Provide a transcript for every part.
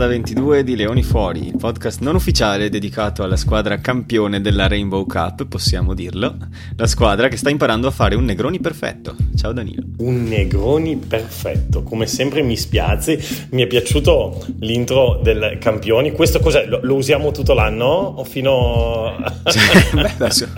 puntata 22 di Leoni Fuori, il podcast non ufficiale dedicato alla squadra campione della Rainbow Cup, possiamo dirlo, la squadra che sta imparando a fare un Negroni perfetto. Ciao Danilo. Un Negroni perfetto, come sempre mi spiazzi, mi è piaciuto l'intro del campioni, questo cos'è? Lo, lo usiamo tutto l'anno o fino... Beh, adesso,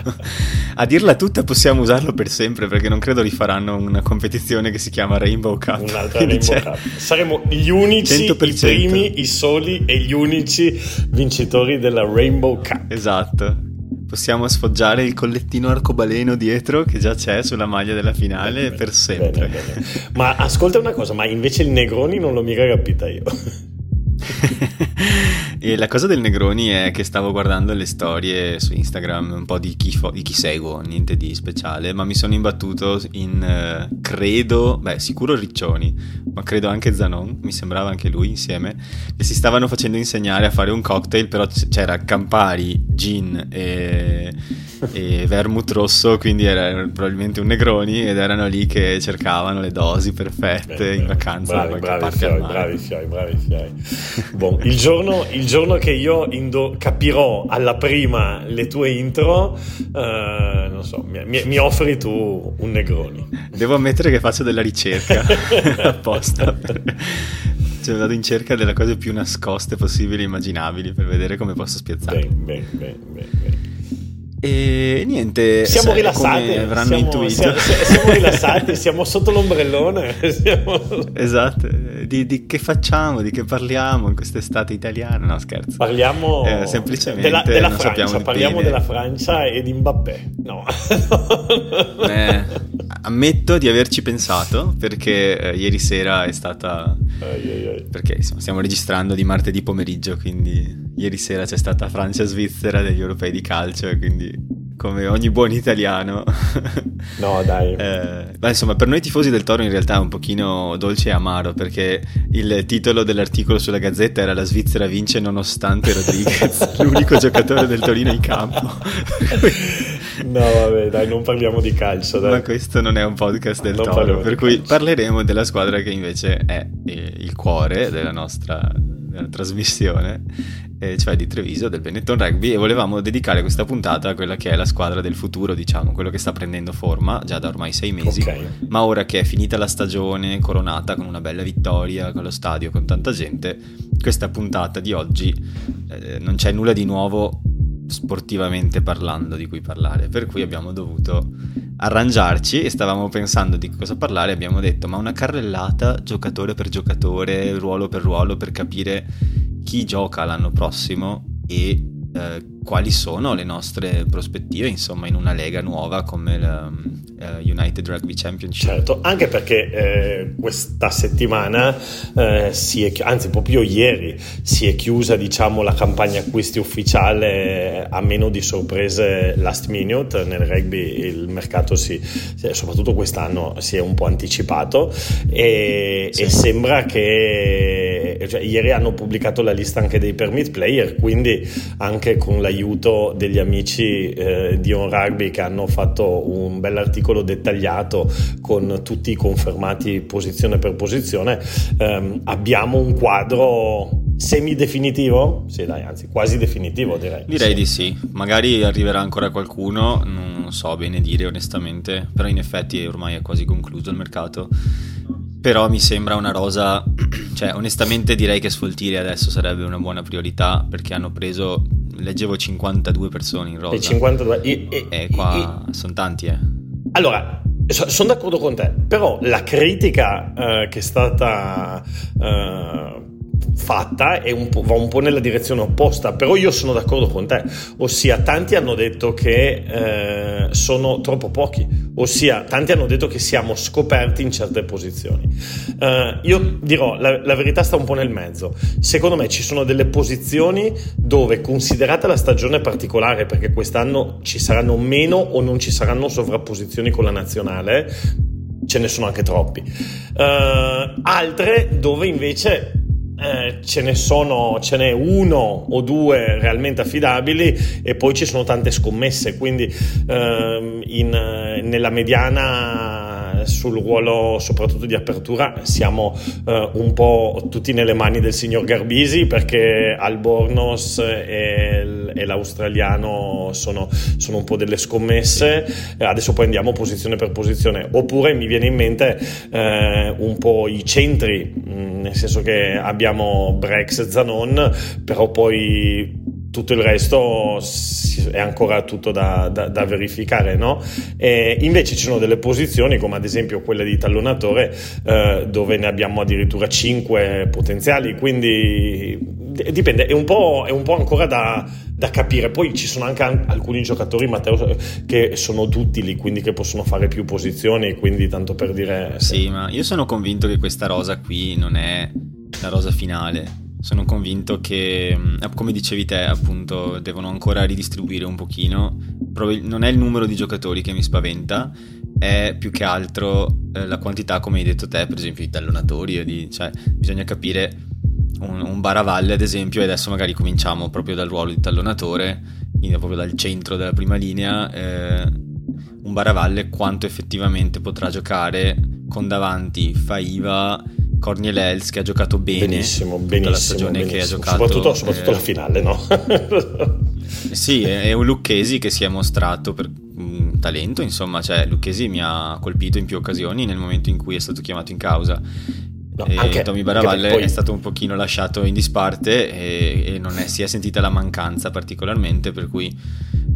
a dirla tutta possiamo usarlo per sempre perché non credo rifaranno una competizione che si chiama Rainbow Cup. Un'altra Rainbow Cup. Saremo gli unici, 100% primi, i soli e gli unici vincitori della Rainbow Cup. Esatto. Possiamo sfoggiare il collettino arcobaleno dietro che già c'è sulla maglia della finale bene, per sempre. Bene, bene. Ma ascolta una cosa, ma invece il Negroni non l'ho mica capita io. e la cosa del Negroni è che stavo guardando le storie su Instagram un po' di chi, fo- di chi seguo, niente di speciale, ma mi sono imbattuto in uh, credo, beh sicuro Riccioni, ma credo anche Zanon, mi sembrava anche lui insieme, che si stavano facendo insegnare a fare un cocktail, però c'era Campari, gin e, e vermouth rosso, quindi era probabilmente un Negroni ed erano lì che cercavano le dosi perfette beh, in vacanza. Bravi, bravi, fioi, bravi, fioi, bravi, fioi. Bon, il, giorno, il, giorno, che io indo- capirò alla prima le tue intro, uh, non so, mi, mi, offri tu un Negroni. Devo ammettere che faccio della ricerca apposta. Cioè, vado in cerca delle cose più nascoste possibili e immaginabili per vedere come posso spiazzare. Bene, bene, bene, bene. E niente, siamo rilassati, siamo. Siamo, siamo rilassati, siamo sotto l'ombrellone. Siamo... Esatto, di, di, che facciamo, di che parliamo in quest'estate italiana? No, scherzo. Parliamo eh, semplicemente della, della Francia, parliamo bene. della Francia e di Mbappé. No. eh, ammetto di averci pensato perché eh, ieri sera è stata... Ai, ai, ai. Perché insomma, stiamo registrando di martedì pomeriggio, quindi ieri sera c'è stata Francia-Svizzera degli europei di calcio e quindi come ogni buon italiano. no, dai. eh, beh, insomma, per noi tifosi del Toro in realtà è un pochino dolce e amaro perché il titolo dell'articolo sulla Gazzetta era La Svizzera vince nonostante Rodriguez, l'unico giocatore del Torino in campo. no, vabbè, dai, non parliamo di calcio. Dai. Ma questo non è un podcast del non Toro, per cui calcio. parleremo della squadra che invece è il cuore della nostra trasmissione, eh, cioè di Treviso, del Benetton Rugby, e volevamo dedicare questa puntata a quella che è la squadra del futuro, diciamo, quello che sta prendendo forma già da ormai sei mesi, okay. ma ora che è finita la stagione, coronata con una bella vittoria, con lo stadio, con tanta gente, questa puntata di oggi eh, non c'è nulla di nuovo sportivamente parlando di cui parlare, per cui abbiamo dovuto arrangiarci e stavamo pensando di cosa parlare, abbiamo detto ma una carrellata giocatore per giocatore, ruolo per ruolo per capire chi gioca l'anno prossimo e eh, quali sono le nostre prospettive insomma in una lega nuova come la uh, United Rugby Championship? Certo anche perché eh, questa settimana eh, si è anzi proprio ieri si è chiusa diciamo la campagna acquisti ufficiale a meno di sorprese last minute. Nel rugby il mercato si soprattutto quest'anno si è un po' anticipato. E, sì. e sembra che cioè, ieri hanno pubblicato la lista anche dei permit player quindi anche con la l'aiuto degli amici eh, di On Rugby che hanno fatto un bell'articolo dettagliato con tutti i confermati posizione per posizione, ehm, abbiamo un quadro semi-definitivo? Sì, dai, anzi, quasi definitivo direi. Direi sì. di sì. Magari arriverà ancora qualcuno, non so bene dire onestamente, però in effetti ormai è quasi concluso il mercato. Però mi sembra una rosa, cioè onestamente direi che sfoltire adesso sarebbe una buona priorità perché hanno preso leggevo 52 persone in rosa. E 52 e, e, e qua e, sono tanti, eh. Allora, sono d'accordo con te, però la critica uh, che è stata uh, fatta e un va un po' nella direzione opposta, però io sono d'accordo con te, ossia tanti hanno detto che eh, sono troppo pochi, ossia tanti hanno detto che siamo scoperti in certe posizioni. Eh, io dirò, la, la, verità sta un po' nel mezzo, secondo me ci sono delle posizioni dove considerata la stagione particolare, perché quest'anno ci saranno meno o non ci saranno sovrapposizioni con la nazionale, ce ne sono anche troppi. Uh, altre dove invece eh, ce ne sono, ce n'è uno o due realmente affidabili e poi ci sono tante scommesse, quindi ehm, in, nella mediana eh, sul ruolo soprattutto di apertura siamo eh, un po' tutti nelle mani del signor Garbisi perché Albornoz e, e l'australiano sono, sono, un po' delle scommesse, adesso poi andiamo posizione per posizione, oppure mi viene in mente eh, un po' i centri, mm, nel senso che abbiamo Brex e Zanon, però poi tutto il resto è ancora tutto da, da, da verificare, no? Invece ci sono delle posizioni, come ad esempio quella di tallonatore, eh, dove ne abbiamo addirittura 5 potenziali, quindi dipende, è un po', è un po ancora da, da, capire. Poi ci sono anche alcuni giocatori, Matteo, che sono duttili, quindi che possono fare più posizioni, quindi tanto per dire... Sì, ma io sono convinto che questa rosa qui non è la rosa finale sono convinto che, mm, come dicevi te, appunto, devono ancora ridistribuire un pochino. Non è il numero di giocatori che mi spaventa, è più che altro eh, la quantità, come hai detto te, per esempio, di tallonatori. Cioè, bisogna capire un, un Baravalle, ad esempio, e adesso magari cominciamo proprio dal ruolo di tallonatore, quindi proprio dal centro della prima linea. Eh, un Baravalle quanto effettivamente potrà giocare con davanti Faiva Corniel Els che ha giocato bene benissimo, benissimo, la stagione benissimo. che ha giocato soprattutto, soprattutto eh, la finale no? sì è, un Lucchesi che si è mostrato per un talento insomma cioè Lucchesi mi ha colpito in più occasioni nel momento in cui è stato chiamato in causa No, e anche, Tommy Baravalle poi... è stato un pochino lasciato in disparte e, e non è, si è sentita la mancanza particolarmente per cui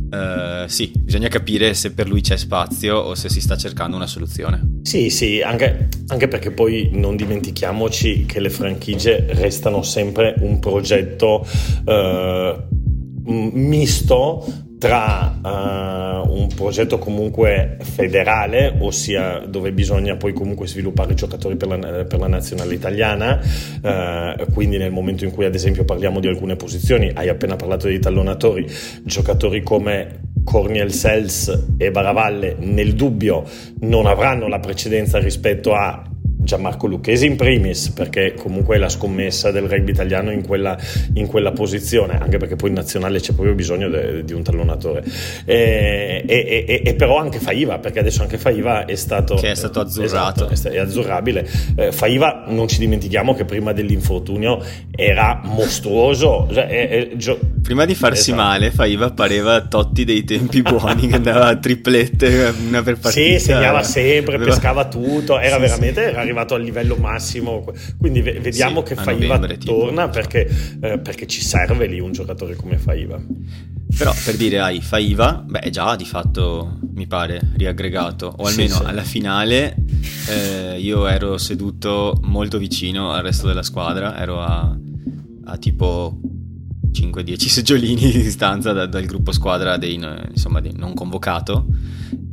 Uh, sì, bisogna capire se per lui c'è spazio o se si sta cercando una soluzione. Sì, sì, anche, anche, perché poi non dimentichiamoci che le franchigie restano sempre un progetto uh, misto tra uh, un progetto comunque federale, ossia dove bisogna poi comunque sviluppare giocatori per la, per la nazionale italiana, uh, quindi nel momento in cui ad esempio parliamo di alcune posizioni, hai appena parlato dei tallonatori, giocatori come Corniel Sels e Baravalle nel dubbio non avranno la precedenza rispetto a Gianmarco Lucchesi in primis, perché comunque è la scommessa del rugby italiano in quella, in quella posizione, anche perché poi in nazionale c'è proprio bisogno de, di un tallonatore. E, e, e, e, però anche Faiva, perché adesso anche Faiva è stato... Che è stato azzurrato. Esatto, è azzurrabile. Eh, Faiva, non ci dimentichiamo che prima dell'infortunio era mostruoso. Cioè, è, è, gio- prima di farsi esatto. male, Faiva pareva Totti dei tempi buoni, che andava a triplette, una per partita. Sì, segnava sempre, Aveva... pescava tutto, era sì, veramente... Sì. Era arrivato al livello massimo. Quindi vediamo sì, che Faiva torna perché, eh, perché, ci serve lì un giocatore come Faiva. Però per dire hai Faiva, beh già di fatto mi pare riaggregato, o almeno sì, sì. alla finale eh, io ero seduto molto vicino al resto della squadra, ero a, a tipo 5-10 seggiolini di distanza da, dal gruppo squadra dei, insomma, dei non convocato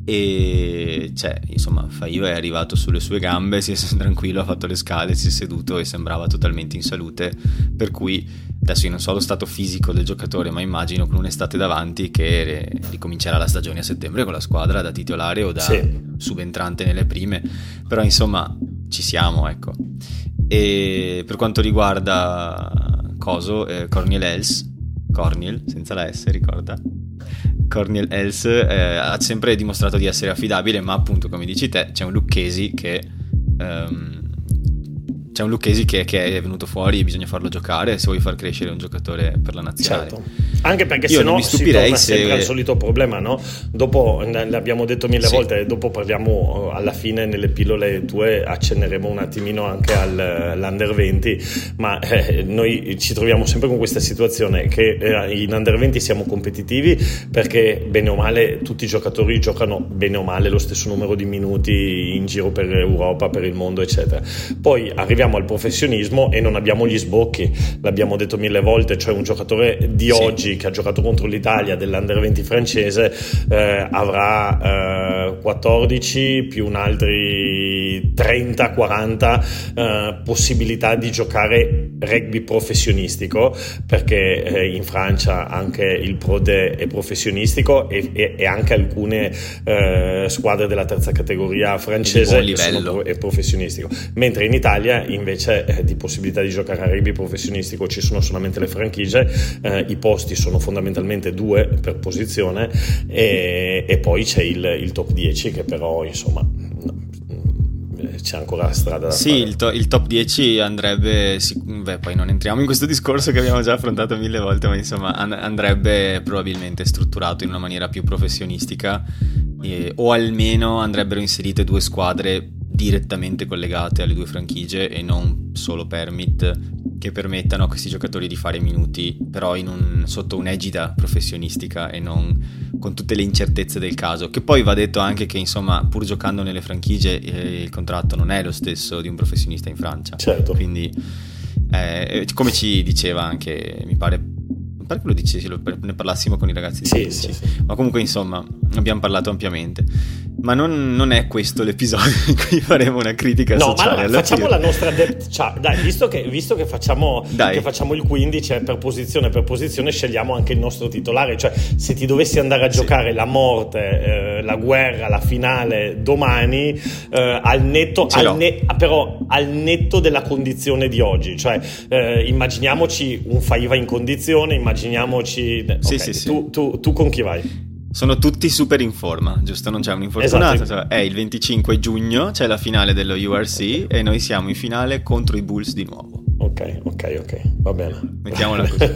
e cioè, insomma, Faiva è arrivato sulle sue gambe, si è tranquillo, ha fatto le scale, si è seduto e sembrava totalmente in salute, per cui adesso io non so lo stato fisico del giocatore, ma immagino con un'estate davanti che ricomincerà la stagione a settembre con la squadra da titolare o da sì. subentrante nelle prime, però insomma ci siamo, ecco. E per quanto riguarda Coso, eh, Corniel Els, Corniel senza la S, ricorda? Cornel Els eh, ha sempre dimostrato di essere affidabile, ma appunto, come dici te, c'è un Lucchesi che. Um, c'è un Lucchesi che, che, è venuto fuori e bisogna farlo giocare se vuoi far crescere un giocatore per la nazionale. Certo. Anche perché Io se no si torna se... sempre al solito problema, no? Dopo, l'abbiamo detto mille sì. volte, dopo parliamo alla fine nelle pillole tue, accenneremo un attimino anche all'Under 20, ma eh, noi ci troviamo sempre con questa situazione che eh, in Under 20 siamo competitivi perché bene o male tutti i giocatori giocano bene o male lo stesso numero di minuti in giro per Europa, per il mondo, eccetera. Poi arriviamo arriviamo al professionismo e non abbiamo gli sbocchi, l'abbiamo detto mille volte, cioè un giocatore di sì. oggi che ha giocato contro l'Italia dell'Under 20 francese eh, avrà eh, 14 più un altri 30-40 eh, possibilità di giocare rugby professionistico perché eh, in Francia anche il Pro D è professionistico e, e, e anche alcune eh, squadre della terza categoria francese sono, è professionistico. Mentre in Italia invece eh, di possibilità di giocare a rugby professionistico ci sono solamente le franchigie, eh, i posti sono fondamentalmente due per posizione e, e poi c'è il, il, top 10 che però insomma c'è ancora strada da sì, fare. Sì, il, to- il, top 10 andrebbe, sì, beh, poi non entriamo in questo discorso che abbiamo già affrontato mille volte, ma insomma and- andrebbe probabilmente strutturato in una maniera più professionistica eh, o almeno andrebbero inserite due squadre direttamente collegate alle due franchigie e non solo permit che permettano a questi giocatori di fare minuti però un, sotto un'egida professionistica e non con tutte le incertezze del caso. Che poi va detto anche che insomma pur giocando nelle franchigie eh, il contratto non è lo stesso di un professionista in Francia. Certo. Quindi eh, come ci diceva anche mi pare pare che lo dicessi, ne parlassimo con i ragazzi di sì, sì, sì, ma comunque insomma abbiamo parlato ampiamente. Ma non, non, è questo l'episodio in cui faremo una critica no, sociale. No, ma allora, facciamo la nostra depth chart. Dai, visto che, visto che, facciamo, che, facciamo, il 15 per posizione per posizione, scegliamo anche il nostro titolare. Cioè, se ti dovessi andare a giocare la morte, eh, la guerra, la finale domani, eh, al netto, al ne- però al netto della condizione di oggi. Cioè, eh, immaginiamoci un Faiva in condizione, immaginiamoci... Sì, okay, sì, sì. Tu, tu, tu con chi vai? sono tutti super in forma, giusto? Non c'è un infortunato. Esatto. È il 25 giugno, c'è la finale dello URC e noi siamo in finale contro i Bulls di nuovo. Ok, ok, ok, va bene. Mettiamola così.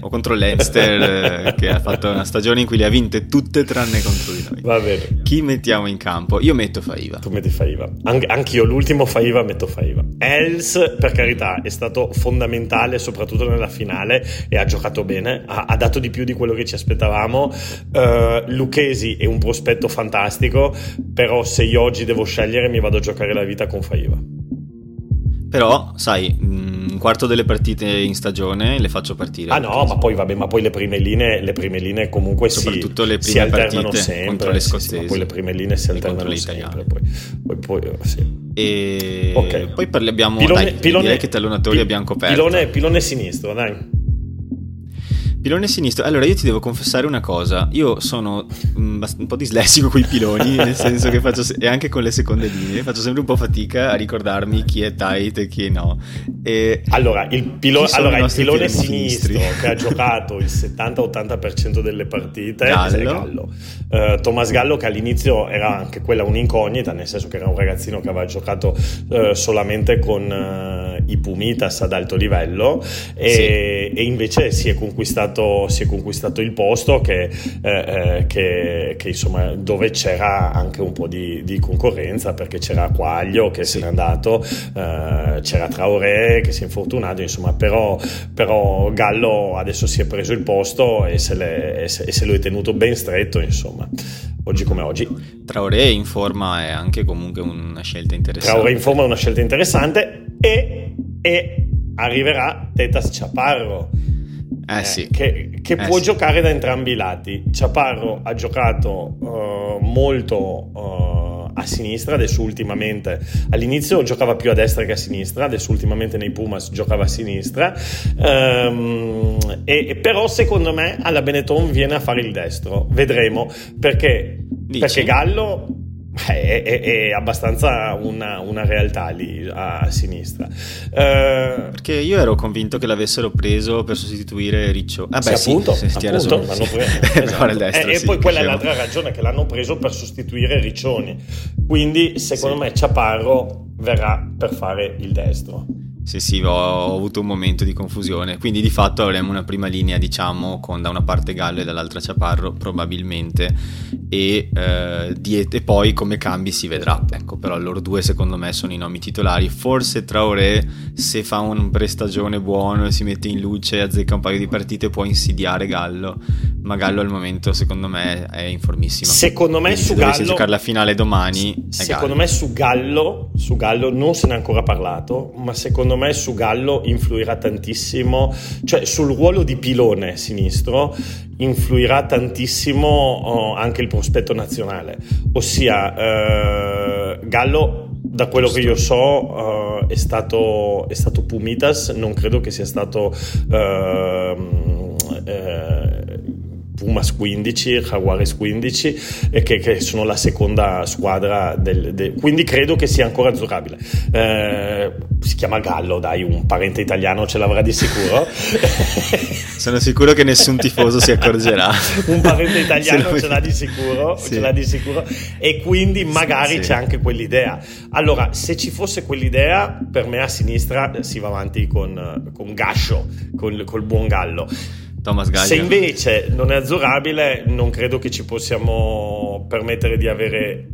o contro l'Enster eh, che ha fatto una stagione in cui le ha vinte tutte tranne contro di noi. Va bene. Chi mettiamo in campo? Io metto Faiva. Tu metti Faiva. An- anch'io l'ultimo Faiva metto Faiva. Els, per carità, è stato fondamentale soprattutto nella finale e ha giocato bene, ha, ha dato di più di quello che ci aspettavamo. Uh, Lucchesi è un prospetto fantastico, però se io oggi devo scegliere mi vado a giocare la vita con Faiva. Però, sai, un quarto delle partite in stagione le faccio partire. Ah no, ma poi vabbè, ma poi le prime linee, le prime linee comunque Soprattutto si, le prime si alternano sempre contro le scozzesi. Sì, sì, poi le prime linee si alternano sempre. Poi, poi, poi sì. E okay. poi parli, abbiamo pilone, dai, pilone, direi che tallonatori pi, abbiamo coperto. Pilone, pilone sinistro, dai. Pilone sinistro. Allora, io ti devo confessare una cosa. Io sono un, un po' dislessico con i piloni, nel senso che faccio, se- e anche con le seconde linee, faccio sempre un po' fatica a ricordarmi chi è tight e chi no. E allora, il, pilo- allora, il pilone sinistro sinistri? che ha giocato il 70-80% delle partite Gallo. è Gallo. Uh, Thomas Gallo, che all'inizio era anche quella un'incognita, nel senso che era un ragazzino che aveva giocato uh, solamente con uh, i Pumitas ad alto livello e, Sì. e invece si è conquistato si è conquistato il posto che, eh, eh, che, che, insomma dove c'era anche un po' di, di concorrenza perché c'era Quaglio che Sì. se n'è andato eh, c'era Traoré che si è infortunato insomma però, però Gallo adesso si è preso il posto e se, le, e se, e se lo è tenuto ben stretto insomma oggi come oggi Traoré in forma è anche comunque una scelta interessante. Traoré in forma è una scelta interessante e, e arriverà Tetas Chaparro Eh sì. che, che Eh può sì. giocare da entrambi i lati. Chaparro ha giocato uh, molto uh, a sinistra, adesso ultimamente all'inizio giocava più a destra che a sinistra, adesso ultimamente nei Pumas giocava a sinistra. Ehm, e, e però secondo me alla Benetton viene a fare il destro. Vedremo perché, perché Gallo è, è- è abbastanza una, una realtà lì a, sinistra. Eh, Perché io ero convinto che l'avessero preso per sostituire Riccio. Ah, Sì, beh, sì, appunto, sì, appunto, ragione, l'hanno preso. Esatto. il destro, e, e sì, poi quella è l'altra ragione che l'hanno preso per sostituire Riccioni. Quindi, secondo me, Ciaparro verrà per fare il destro. Sì, sì, ho, ho avuto un momento di confusione. Quindi di fatto avremo una prima linea, diciamo, con da una parte Gallo e dall'altra Ciaparro, probabilmente. E, eh, diet- e poi come cambi si vedrà. Ecco, però loro due secondo me sono i nomi titolari. Forse Traoré, se fa un prestagione buono e si mette in luce azzecca un paio di partite, può insidiare Gallo. Ma Gallo al momento, secondo me, è in formissima. Secondo me, Quindi su se Gallo. giocare la finale domani, è Secondo Gallo. me su Gallo, su Gallo non se ne è ancora parlato, ma secondo me su Gallo influirà tantissimo, cioè sul ruolo di pilone sinistro influirà tantissimo oh, anche il prospetto nazionale, ossia eh, Gallo da quello che io so eh, è, stato, è stato Pumitas, non credo che sia stato ehm, eh, Pumas 15, Jaguares 15, e che, che, sono la seconda squadra del, del, quindi credo che sia ancora azzurrabile. Eh, si chiama Gallo, dai, un parente italiano ce l'avrà di sicuro. Sono sicuro che nessun tifoso si accorgerà. un parente italiano ce l'ha di sicuro, sì. ce l'ha di sicuro, e quindi magari sì, c'è anche quell'idea. Allora, se ci fosse quell'idea, per me a sinistra si va avanti con, con Gascio, con, col buon Gallo. Thomas Gaglia. Se invece non è azzurrabile, non credo che ci possiamo permettere di avere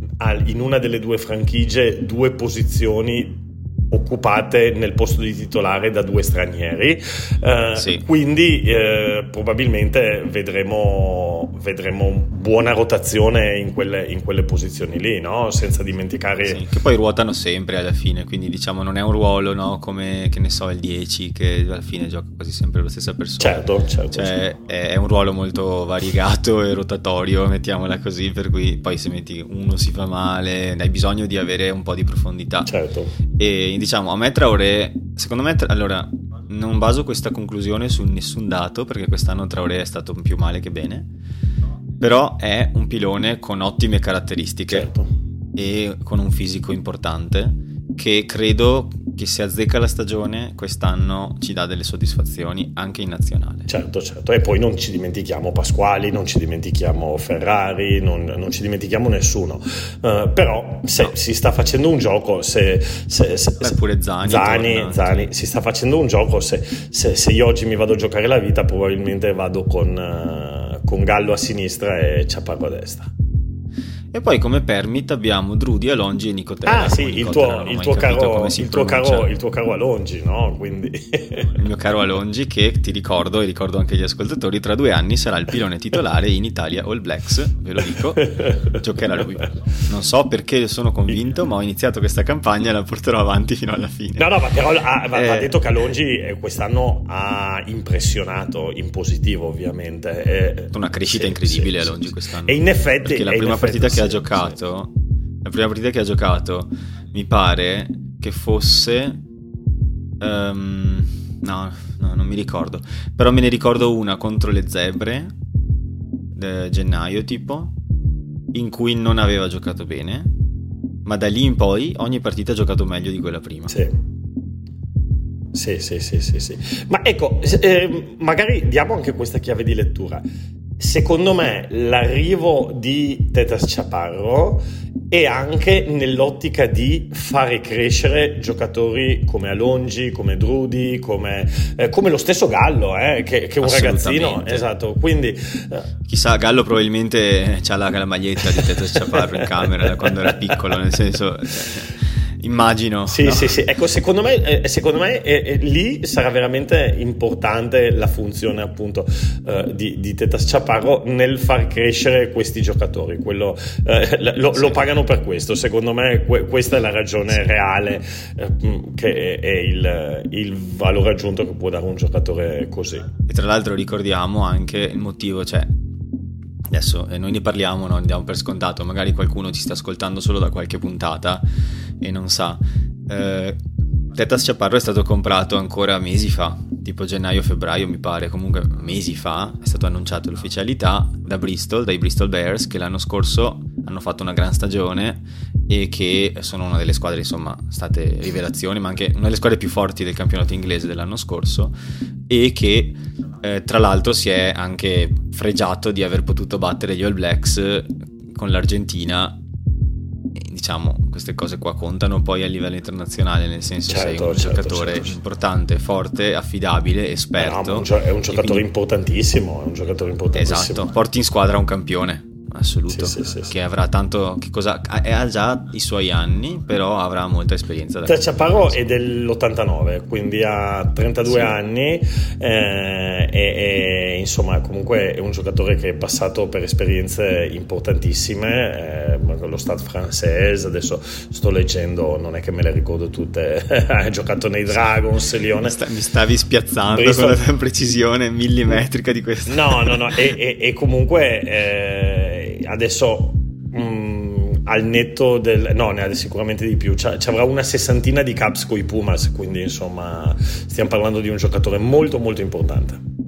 in una delle due franchigie due posizioni occupate nel posto di titolare da due stranieri. Eh, sì. Quindi eh, probabilmente vedremo, vedremo buona rotazione in quelle, in quelle posizioni lì, no? senza dimenticare... Sì, che poi ruotano sempre alla fine, quindi diciamo non è un ruolo no? come che ne so il 10 che alla fine gioca quasi sempre la stessa persona. Certo, certo. Cioè, sì. è un ruolo molto variegato e rotatorio, mettiamola così, per cui poi se metti uno si fa male, hai bisogno di avere un po' di profondità. Certo. E diciamo, a me Traoré, secondo me, allora, non baso questa conclusione su nessun dato, perché quest'anno Traoré è stato più male che bene, però è un pilone con ottime caratteristiche certo. e con un fisico importante che credo che se azzecca la stagione quest'anno ci dà delle soddisfazioni anche in nazionale. Certo, certo. E poi non ci dimentichiamo Pasquali, non ci dimentichiamo Ferrari, non, non ci dimentichiamo nessuno. Uh, però se no. si sta facendo un gioco, se, se, se, Beh, pure Zani, Zani, torna, Zani si sta facendo un gioco, se, io oggi mi vado a giocare la vita probabilmente vado con, uh, con Gallo a sinistra e Ciaparro a destra. E poi come permit abbiamo Drudi, Alongi e Nicotera. Ah sì, il tuo, il, tuo caro, il, tuo caro, il tuo caro Alongi, no? Quindi... il mio caro Alongi che ti ricordo e ricordo anche agli ascoltatori, tra due anni sarà il pilone titolare in Italia All Blacks, ve lo dico, giocherà lui. Non so perché sono convinto, ma ho iniziato questa campagna e la porterò avanti fino alla fine. No, no, ma però ah, va, eh... detto che Alongi eh, quest'anno ha impressionato in positivo ovviamente. Eh, Una crescita sì, incredibile sì, Alongi quest'anno. E in effetti... Perché la prima partita che che ha giocato, la prima partita che ha giocato, mi pare che fosse... Um, no, no, non mi ricordo. Però me ne ricordo una contro le zebre, gennaio tipo, in cui non aveva giocato bene, ma da lì in poi ogni partita ha giocato meglio di quella prima. Sì. Sì, sì, sì, sì, sì. Ma ecco, eh, magari diamo anche questa chiave di lettura. Secondo me l'arrivo di Tetas Chaparro è anche nell'ottica di fare crescere giocatori come Alongi, come Drudi, come, eh, come lo stesso Gallo, eh, che, che, è un ragazzino. Esatto, quindi... Eh. Chissà, Gallo probabilmente ha la, la maglietta di Tetas Chaparro in camera da quando era piccolo, nel senso... Cioè, Immagino. Sì, no? sì, sì. Ecco, secondo me, eh, secondo me eh, eh, lì sarà veramente importante la funzione appunto eh, di, di Tetas Chaparro nel far crescere questi giocatori. Quello, eh, lo, sì. lo, pagano per questo. Secondo me que- questa è la ragione sì. reale eh, che è il, il, valore aggiunto che può dare un giocatore così. E tra l'altro ricordiamo anche il motivo, cioè adesso noi ne parliamo, non andiamo per scontato, magari qualcuno ci sta ascoltando solo da qualche puntata e non sa. Eh, Tetas Chaparro è stato comprato ancora mesi fa, tipo gennaio-febbraio mi pare, comunque mesi fa è stato annunciato l'ufficialità da Bristol, dai Bristol Bears che l'anno scorso hanno fatto una gran stagione e che sono una delle squadre, insomma, state rivelazioni, ma anche una delle squadre più forti del campionato inglese dell'anno scorso e che eh, tra l'altro si è anche fregiato di aver potuto battere gli All Blacks con l'Argentina diciamo queste cose qua contano poi a livello internazionale nel senso certo, sei un certo, giocatore certo, importante, forte, affidabile, esperto no, è un giocatore quindi... importantissimo è un giocatore importantissimo. Esatto, porti in squadra un campione assoluto. Sì, sì, sì, che avrà tanto che cosa ha già i suoi anni però avrà molta esperienza da Chaparro è dell'89 quindi ha 32 anni eh, e, e, insomma comunque è un giocatore che è passato per esperienze importantissime eh, lo Stade francese adesso sto leggendo non è che me le ricordo tutte ha giocato nei Dragons Lione mi, sta, mi stavi spiazzando Bristol... con la precisione millimetrica di questo no no no e, e, e comunque eh, adesso mh, mm, al netto del no ne ha sicuramente di più. Ci avrà una sessantina di caps con i Pumas quindi insomma stiamo parlando di un giocatore molto molto importante.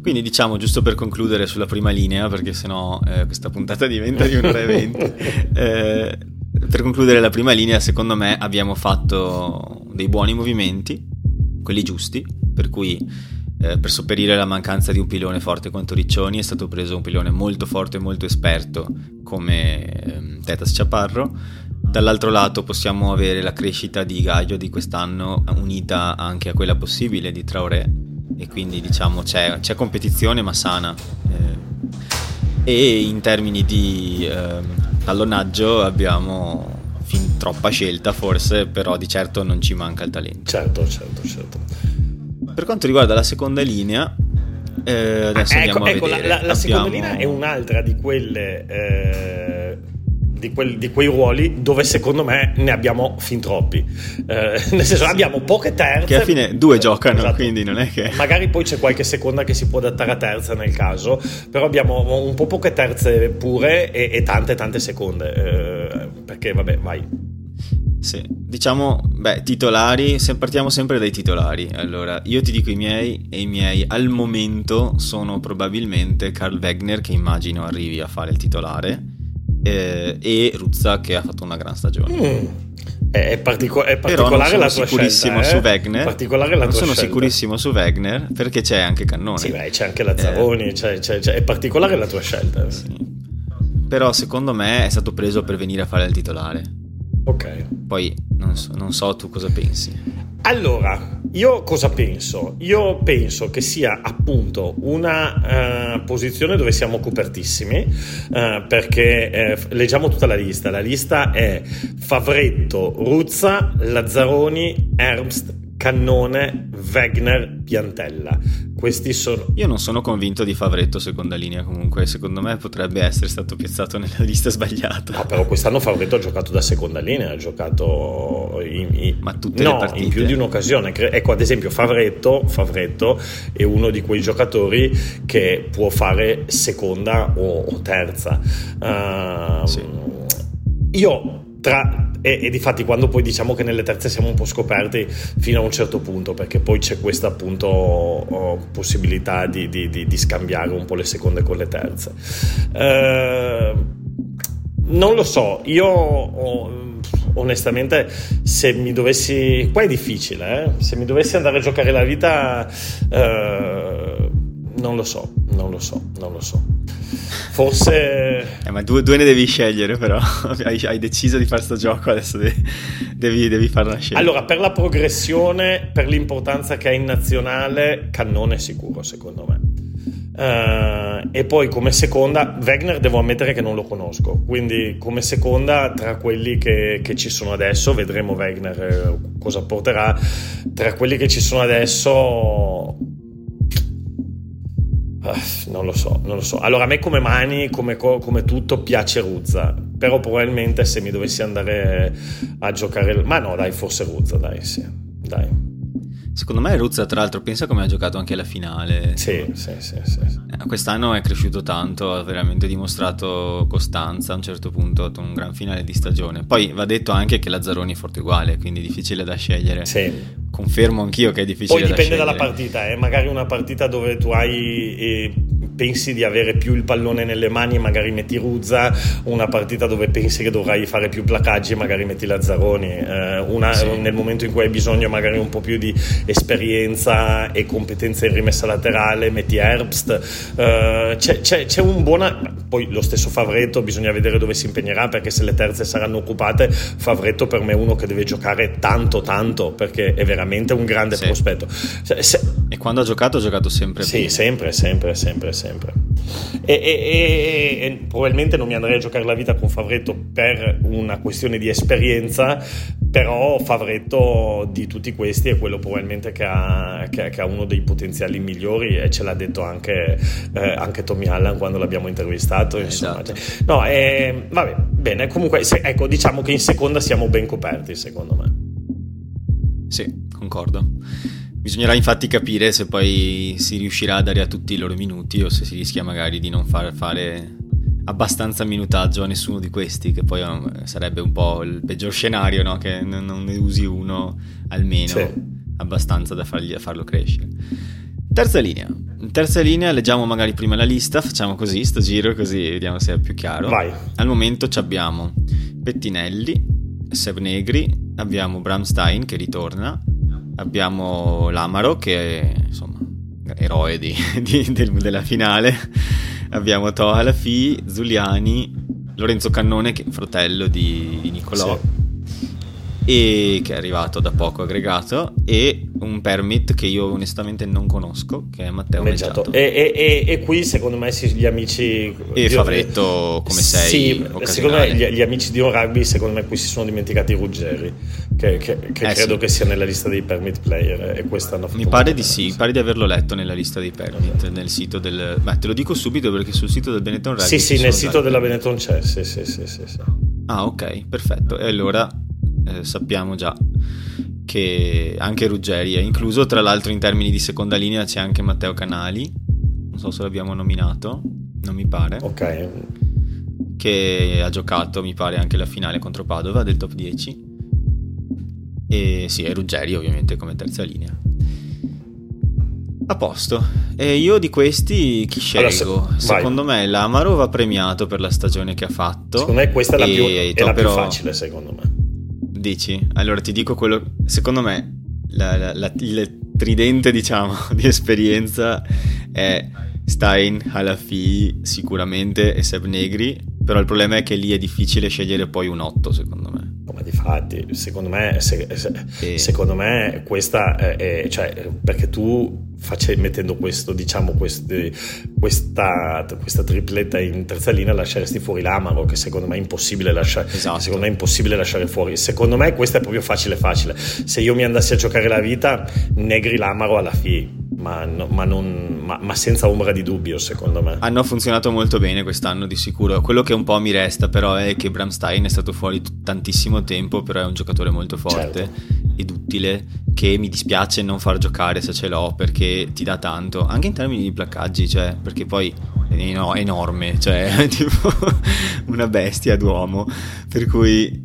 Quindi diciamo, giusto per concludere sulla prima linea, perché sennò eh, questa puntata diventa di un'ora e venti, eh, per concludere la prima linea, secondo me abbiamo fatto dei buoni movimenti, quelli giusti, per cui eh, per sopperire la mancanza di un pilone forte quanto Riccioni è stato preso un pilone molto forte e molto esperto come eh, Tetas Chaparro. Dall'altro lato possiamo avere la crescita di Gaio di quest'anno unita anche a quella possibile di Traoré e quindi diciamo c'è, c'è competizione ma sana. Eh, e in termini di ehm, tallonaggio abbiamo fin troppa scelta forse, però di certo non ci manca il talento. Certo, certo, certo. Per quanto riguarda la seconda linea, eh, adesso ah, ecco, ecco la, la, la Abbiamo... seconda linea è un'altra di quelle. Eh, di, quel, di, quei ruoli dove secondo me ne abbiamo fin troppi. Eh, nel senso, sì. abbiamo poche terze. Che alla fine due giocano, esatto. quindi non è che. Magari poi c'è qualche seconda che si può adattare a terza nel caso, però abbiamo un po' poche terze pure e, e tante, tante seconde. Eh, perché, vabbè, vai. Sì, diciamo, beh, titolari, se partiamo sempre dai titolari. Allora, io ti dico i miei e i miei al momento sono probabilmente Carl Wegner che immagino arrivi a fare il titolare eh, e Ruzza che ha fatto una gran stagione. Mm. È, partico- è particolare la tua scelta, su eh? Wegner. Particolare la non sono scelta. sicurissimo su Wegner perché c'è anche Cannone. Sì, beh, c'è anche Lazzaroni, eh. c'è, c'è, c'è, è particolare la tua scelta. Sì. Però secondo me è stato preso per venire a fare il titolare. Ok. Poi non so, non so tu cosa pensi. Allora, io cosa penso? Io penso che sia appunto una uh, posizione dove siamo copertissimi, uh, perché uh, leggiamo tutta la lista. La lista è Favretto, Ruzza, Lazzaroni, Ernst, Cannone, Wegner, Piantella. Questi sono. Io non sono convinto di Favretto seconda linea, comunque. Secondo me potrebbe essere stato piazzato nella lista sbagliata. No, però quest'anno Favretto ha giocato da seconda linea, ha giocato in, in... Ma tutte no, le partite. in più di un'occasione. Ecco, ad esempio, Favretto, Favretto è uno di quei giocatori che può fare seconda o, o terza. Uh, sì. Io tra e, e difatti quando poi diciamo che nelle terze siamo un po' scoperti fino a un certo punto perché poi c'è questa appunto oh, possibilità di, di, di, di, scambiare un po' le seconde con le terze eh, non lo so io oh, onestamente se mi dovessi qua è difficile eh? se mi dovessi andare a giocare la vita eh, non lo so non lo so non lo so Forse... Eh, ma due, due, ne devi scegliere però, hai, hai, deciso di fare sto gioco, adesso devi, devi, devi farla scegliere. Allora, per la progressione, per l'importanza che ha in nazionale, Cannone è sicuro secondo me. Uh, e poi come seconda, Wegner devo ammettere che non lo conosco, quindi come seconda tra quelli che, che ci sono adesso, vedremo Wegner eh, cosa porterà, tra quelli che ci sono adesso non lo so, non lo so. Allora, a me come mani, come, come, tutto, piace Ruzza. Però probabilmente se mi dovessi andare a giocare... Ma no, dai, forse Ruzza, dai, sì. Dai. Secondo me Ruzza, tra l'altro, pensa come ha giocato anche alla finale. Sì, sì, sì, sì. Eh, quest'anno è cresciuto tanto, ha veramente dimostrato costanza a un certo punto, ha fatto un gran finale di stagione. Poi va detto anche che Lazzaroni è forte uguale, quindi difficile da scegliere. Sì. Confermo anch'io che è difficile da scegliere. Poi dipende dalla partita, eh? magari una partita dove tu hai... Eh, pensi di avere più il pallone nelle mani e magari metti Ruzza, una partita dove pensi che dovrai fare più placaggi e magari metti Lazzaroni, eh, una, sì. nel momento in cui hai bisogno magari un po' più di esperienza e competenza in rimessa laterale, metti Herbst, eh, c'è, c'è, c'è, un buona... Poi lo stesso Favretto, bisogna vedere dove si impegnerà perché se le terze saranno occupate, Favretto per me è uno che deve giocare tanto tanto perché è veramente un grande sì. prospetto. Se, se... E quando ha giocato ha giocato sempre Sì, bene. sempre, sempre, sempre, sempre sempre. E, e, e, probabilmente non mi andrei a giocare la vita con Favretto per una questione di esperienza, però Favretto di tutti questi è quello probabilmente che ha, che, che ha uno dei potenziali migliori e ce l'ha detto anche, eh, anche Tommy Allan quando l'abbiamo intervistato. Insomma. Esatto. No, eh, vabbè, bene, comunque se, ecco, diciamo che in seconda siamo ben coperti secondo me. Sì, concordo. Bisognerà infatti capire se poi si riuscirà a dare a tutti i loro minuti o se si rischia magari di non far fare abbastanza minutaggio a nessuno di questi, che poi um, sarebbe un po' il peggior scenario, no? che non, ne usi uno almeno sì. abbastanza da fargli, farlo crescere. Terza linea, in terza linea leggiamo magari prima la lista, facciamo così, sto giro così vediamo se è più chiaro. Vai. Al momento abbiamo Pettinelli, Seb Negri, abbiamo Bramstein che ritorna, abbiamo Lamaro che è insomma eroe di, di, del, della finale, abbiamo Toha Lafi, Zuliani, Lorenzo Cannone che è fratello di, di Nicolò. Sì e che è arrivato da poco aggregato e un permit che io onestamente non conosco che è Matteo Meggiato. E, e, e, e, qui secondo me gli amici e Favretto come sei sì, secondo me gli, gli, amici di un rugby secondo me qui si sono dimenticati Ruggeri che, che, che eh, credo sì. che sia nella lista dei permit player e quest'anno mi pare di sì mi pare di averlo letto nella lista dei permit nel sito del beh te lo dico subito perché sul sito del Benetton Rugby sì sì nel sito della Benetton c'è sì sì sì, sì, sì. ah ok perfetto. E allora eh, sappiamo già che anche Ruggeri è incluso, tra l'altro in termini di seconda linea c'è anche Matteo Canali, non so se l'abbiamo nominato, non mi pare. Ok. Che ha giocato, mi pare, anche la finale contro Padova del top 10. E sì, è Ruggeri ovviamente come terza linea. A posto. E io di questi chi scelgo? Allora, se, secondo me l'Amaro va premiato per la stagione che ha fatto. Secondo me questa è la, più, è la più facile, secondo me. Dici? Allora ti dico quello. Secondo me la, la, la, il tridente, diciamo, di esperienza è Stein, Halafi sicuramente e Seb Negri. Però il problema è che lì è difficile scegliere poi un 8, secondo me. Ma di fatti, secondo me, se, se, e... secondo me questa è, è, cioè, perché tu face, mettendo questo, diciamo, questi, questa, questa, tripletta in terza linea lasceresti fuori l'Amaro che secondo me è impossibile lasciare esatto. secondo me è impossibile lasciare fuori secondo me questa è proprio facile facile se io mi andassi a giocare la vita negri l'Amaro alla fine ma, no, ma, non, ma, ma, senza ombra di dubbio, secondo me. Hanno funzionato molto bene quest'anno, di sicuro. Quello che un po' mi resta, però, è che Bramstein è stato fuori t- tantissimo tempo, però è un giocatore molto forte certo. Ed utile. Che mi dispiace non far giocare se ce l'ho, perché ti dà tanto, anche in termini di placcaggi, cioè, perché poi è enorme, cioè, tipo una bestia d'uomo. Per cui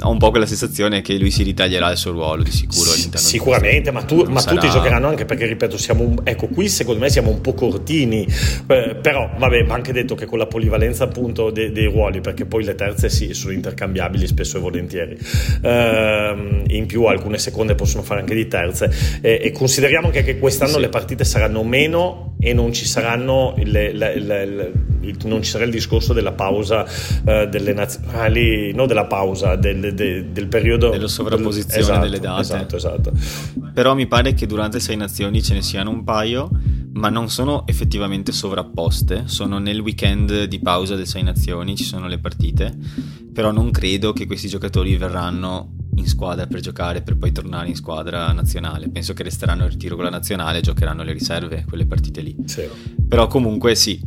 ho un po' quella sensazione che lui si ritaglierà il suo ruolo di sicuro all'interno sicuramente ma, tu, ma sarà... tutti giocheranno anche perché ripeto siamo ecco qui secondo me siamo un po' cortini. Eh, però vabbè va anche detto che con la polivalenza appunto dei, dei ruoli perché poi le terze sì sono intercambiabili spesso e volentieri. Eh, in più alcune seconde possono fare anche di terze. Eh, e consideriamo anche che quest'anno sì. le partite saranno meno e non ci saranno le, le, le, non ci sarà il discorso della pausa eh, delle nazionali no della pausa del del, del, del periodo della sovrapposizione esatto, delle date. Esatto, esatto. Però mi pare che durante Sei Nazioni ce ne siano un paio, ma non sono effettivamente sovrapposte, sono nel weekend di pausa del Sei Nazioni, ci sono le partite, però non credo che questi giocatori verranno in squadra per giocare per poi tornare in squadra nazionale. Penso che resteranno in ritiro con la nazionale giocheranno le riserve, quelle partite lì. Sì. Però comunque sì,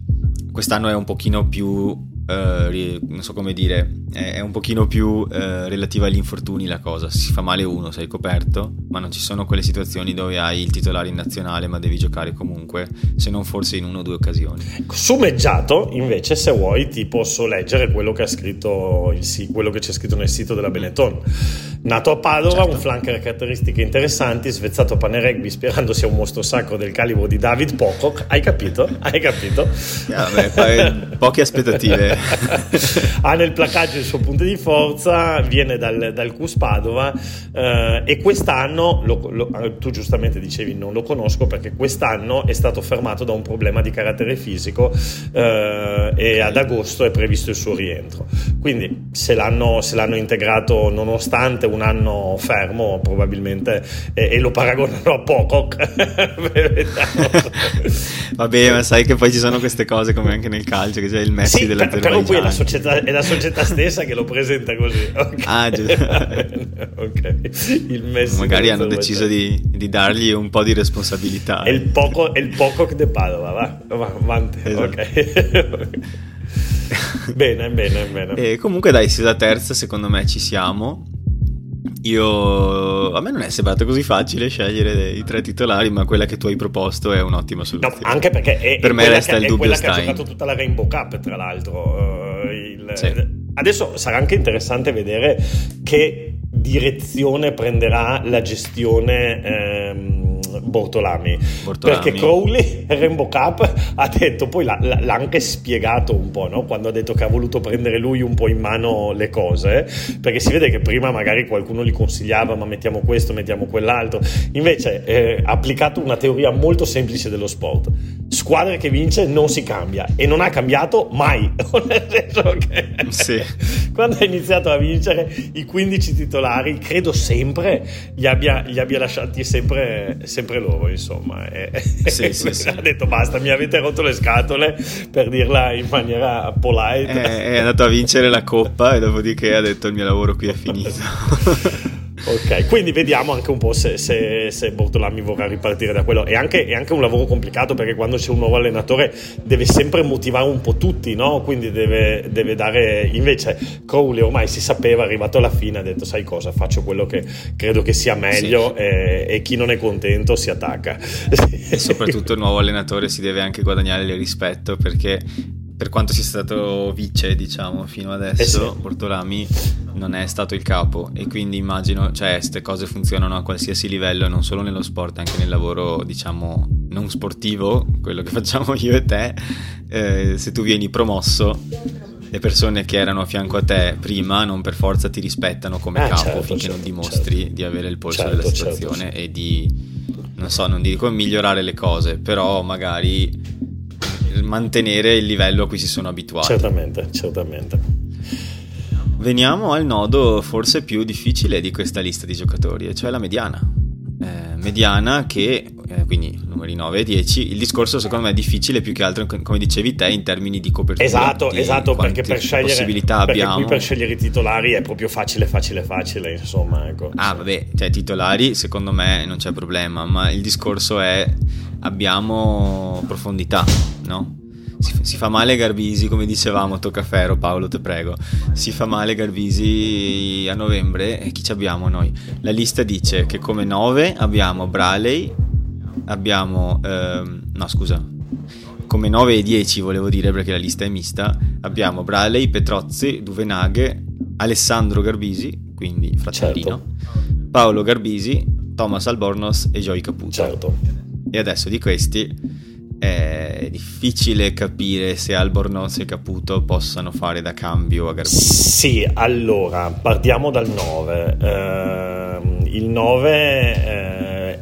quest'anno è un pochino più Uh, non so come dire, è, un pochino più uh, relativa agli infortuni la cosa. Si fa male uno, sei coperto, ma non ci sono quelle situazioni dove hai il titolare in nazionale, ma devi giocare comunque, se non forse in una o due occasioni. Sumeggiato, invece, se vuoi, ti posso leggere quello che, ha scritto il, quello che c'è scritto nel sito della Benetton. Nato a Padova, certo. un flanker caratteristiche interessanti, svezzato a pane rugby sperando sia un mostro sacro del calibro di David Pocock. Hai capito? Hai capito? Yeah, beh, poche aspettative. ha nel placaggio il suo punto di forza, viene dal, dal CUS Padova eh, e quest'anno, lo, lo, eh, tu giustamente dicevi non lo conosco perché quest'anno è stato fermato da un problema di carattere fisico eh, e ad agosto è previsto il suo rientro. Quindi se l'hanno, se l'hanno integrato nonostante un anno fermo probabilmente e, e lo paragonano a Pocock. Vabbè, ma sai che poi ci sono queste cose come anche nel calcio, che c'è il Messi sì, della però poi è la, società, è la, società, stessa che lo presenta così. Okay. Ah, giusto. ok. Il Messi Magari hanno deciso di, di, dargli un po' di responsabilità. È il poco, è il poco de Padova, va, va avanti. Esatto. Ok. bene, bene, bene. E comunque dai, se da terza secondo me ci siamo. Io a me non è sembrato così facile scegliere i tre titolari, ma quella che tu hai proposto è un'ottima soluzione. No, anche perché è, per è me resta che, il dubbio è quella Stein. che ha giocato tutta la Rainbow Cup, tra l'altro. Uh, il, sì. Adesso sarà anche interessante vedere che direzione prenderà la gestione ehm, Bortolami, Bortolami. perché Crowley Rainbow Cup ha detto, poi l'ha, l'ha anche spiegato un po', no? quando ha detto che ha voluto prendere lui un po' in mano le cose, perché si vede che prima magari qualcuno gli consigliava ma mettiamo questo, mettiamo quell'altro, invece eh, ha applicato una teoria molto semplice dello sport, squadra che vince non si cambia e non ha cambiato mai, nel senso che sì. quando ha iniziato a vincere i 15 titolari credo sempre li abbia, li abbia lasciati sempre, sempre loro insomma e, sì, sì, sì. ha detto basta mi avete rotto le scatole per dirla in maniera polite. È, è andato a vincere la coppa e dopodiché ha detto il mio lavoro qui è finito Ok, quindi vediamo anche un po' se, se, se Bortolami vorrà ripartire da quello. È anche, è anche, un lavoro complicato perché quando c'è un nuovo allenatore deve sempre motivare un po' tutti, no? Quindi deve, deve dare. Invece, Crowley ormai si sapeva, arrivato alla fine, ha detto: Sai cosa? Faccio quello che credo che sia meglio sì. e, e, chi non è contento si attacca. E soprattutto il nuovo allenatore si deve anche guadagnare il rispetto perché per quanto sia stato vice, diciamo, fino adesso, eh sì. Bortolami non è stato il capo e quindi immagino, cioè, queste cose funzionano a qualsiasi livello, non solo nello sport, anche nel lavoro, diciamo, non sportivo, quello che facciamo io e te, eh, se tu vieni promosso le persone che erano a fianco a te prima non per forza ti rispettano come eh, capo certo, finché certo, non dimostri certo. di avere il polso certo, della certo, situazione e di, non so, non dico migliorare le cose, però magari mantenere il livello a cui si sono abituati. Certamente, certamente. Veniamo al nodo forse più difficile di questa lista di giocatori, cioè la mediana. Eh, mediana che, eh, quindi numeri 9 e 10, il discorso secondo me è difficile più che altro, come dicevi te, in termini di copertura. Esatto, esatto, perché per scegliere, possibilità perché abbiamo. per scegliere i titolari è proprio facile, facile, facile, insomma. Ecco. Ah, vabbè, cioè titolari secondo me non c'è problema, ma il discorso è abbiamo profondità, no? Si, si, fa male Garbisi, come dicevamo, tocca ferro Paolo, te prego. Si fa male Garbisi a novembre e chi ci abbiamo noi? La lista dice che come 9 abbiamo Braley, abbiamo... Ehm, no scusa, come 9 e 10 volevo dire perché la lista è mista, abbiamo Braley, Petrozzi, Duvenaghe, Alessandro Garbisi, quindi fratellino, certo. Paolo Garbisi, Thomas Albornoz e Joy Caputo. Certo. E adesso di questi è difficile capire se Albornoz e Caputo possano fare da cambio a Garbisi. Sì, allora partiamo dal 9. Uh, il 9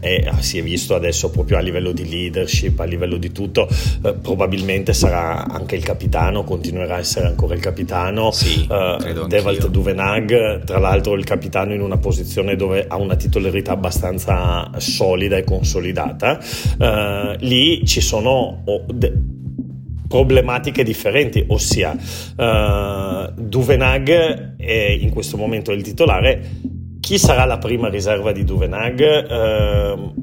è, ah, si è visto adesso proprio a livello di leadership, a livello di tutto. Uh, probabilmente sarà anche il capitano, continuerà a essere ancora il capitano. Sì, uh, Devalt Duvenag, tra l'altro il capitano in una posizione dove ha una titolarità abbastanza solida e consolidata. lì ci sono sono de- problematiche differenti, ossia uh, Duvenag è in questo momento il titolare, chi sarà la prima riserva di Duvenag? Uh,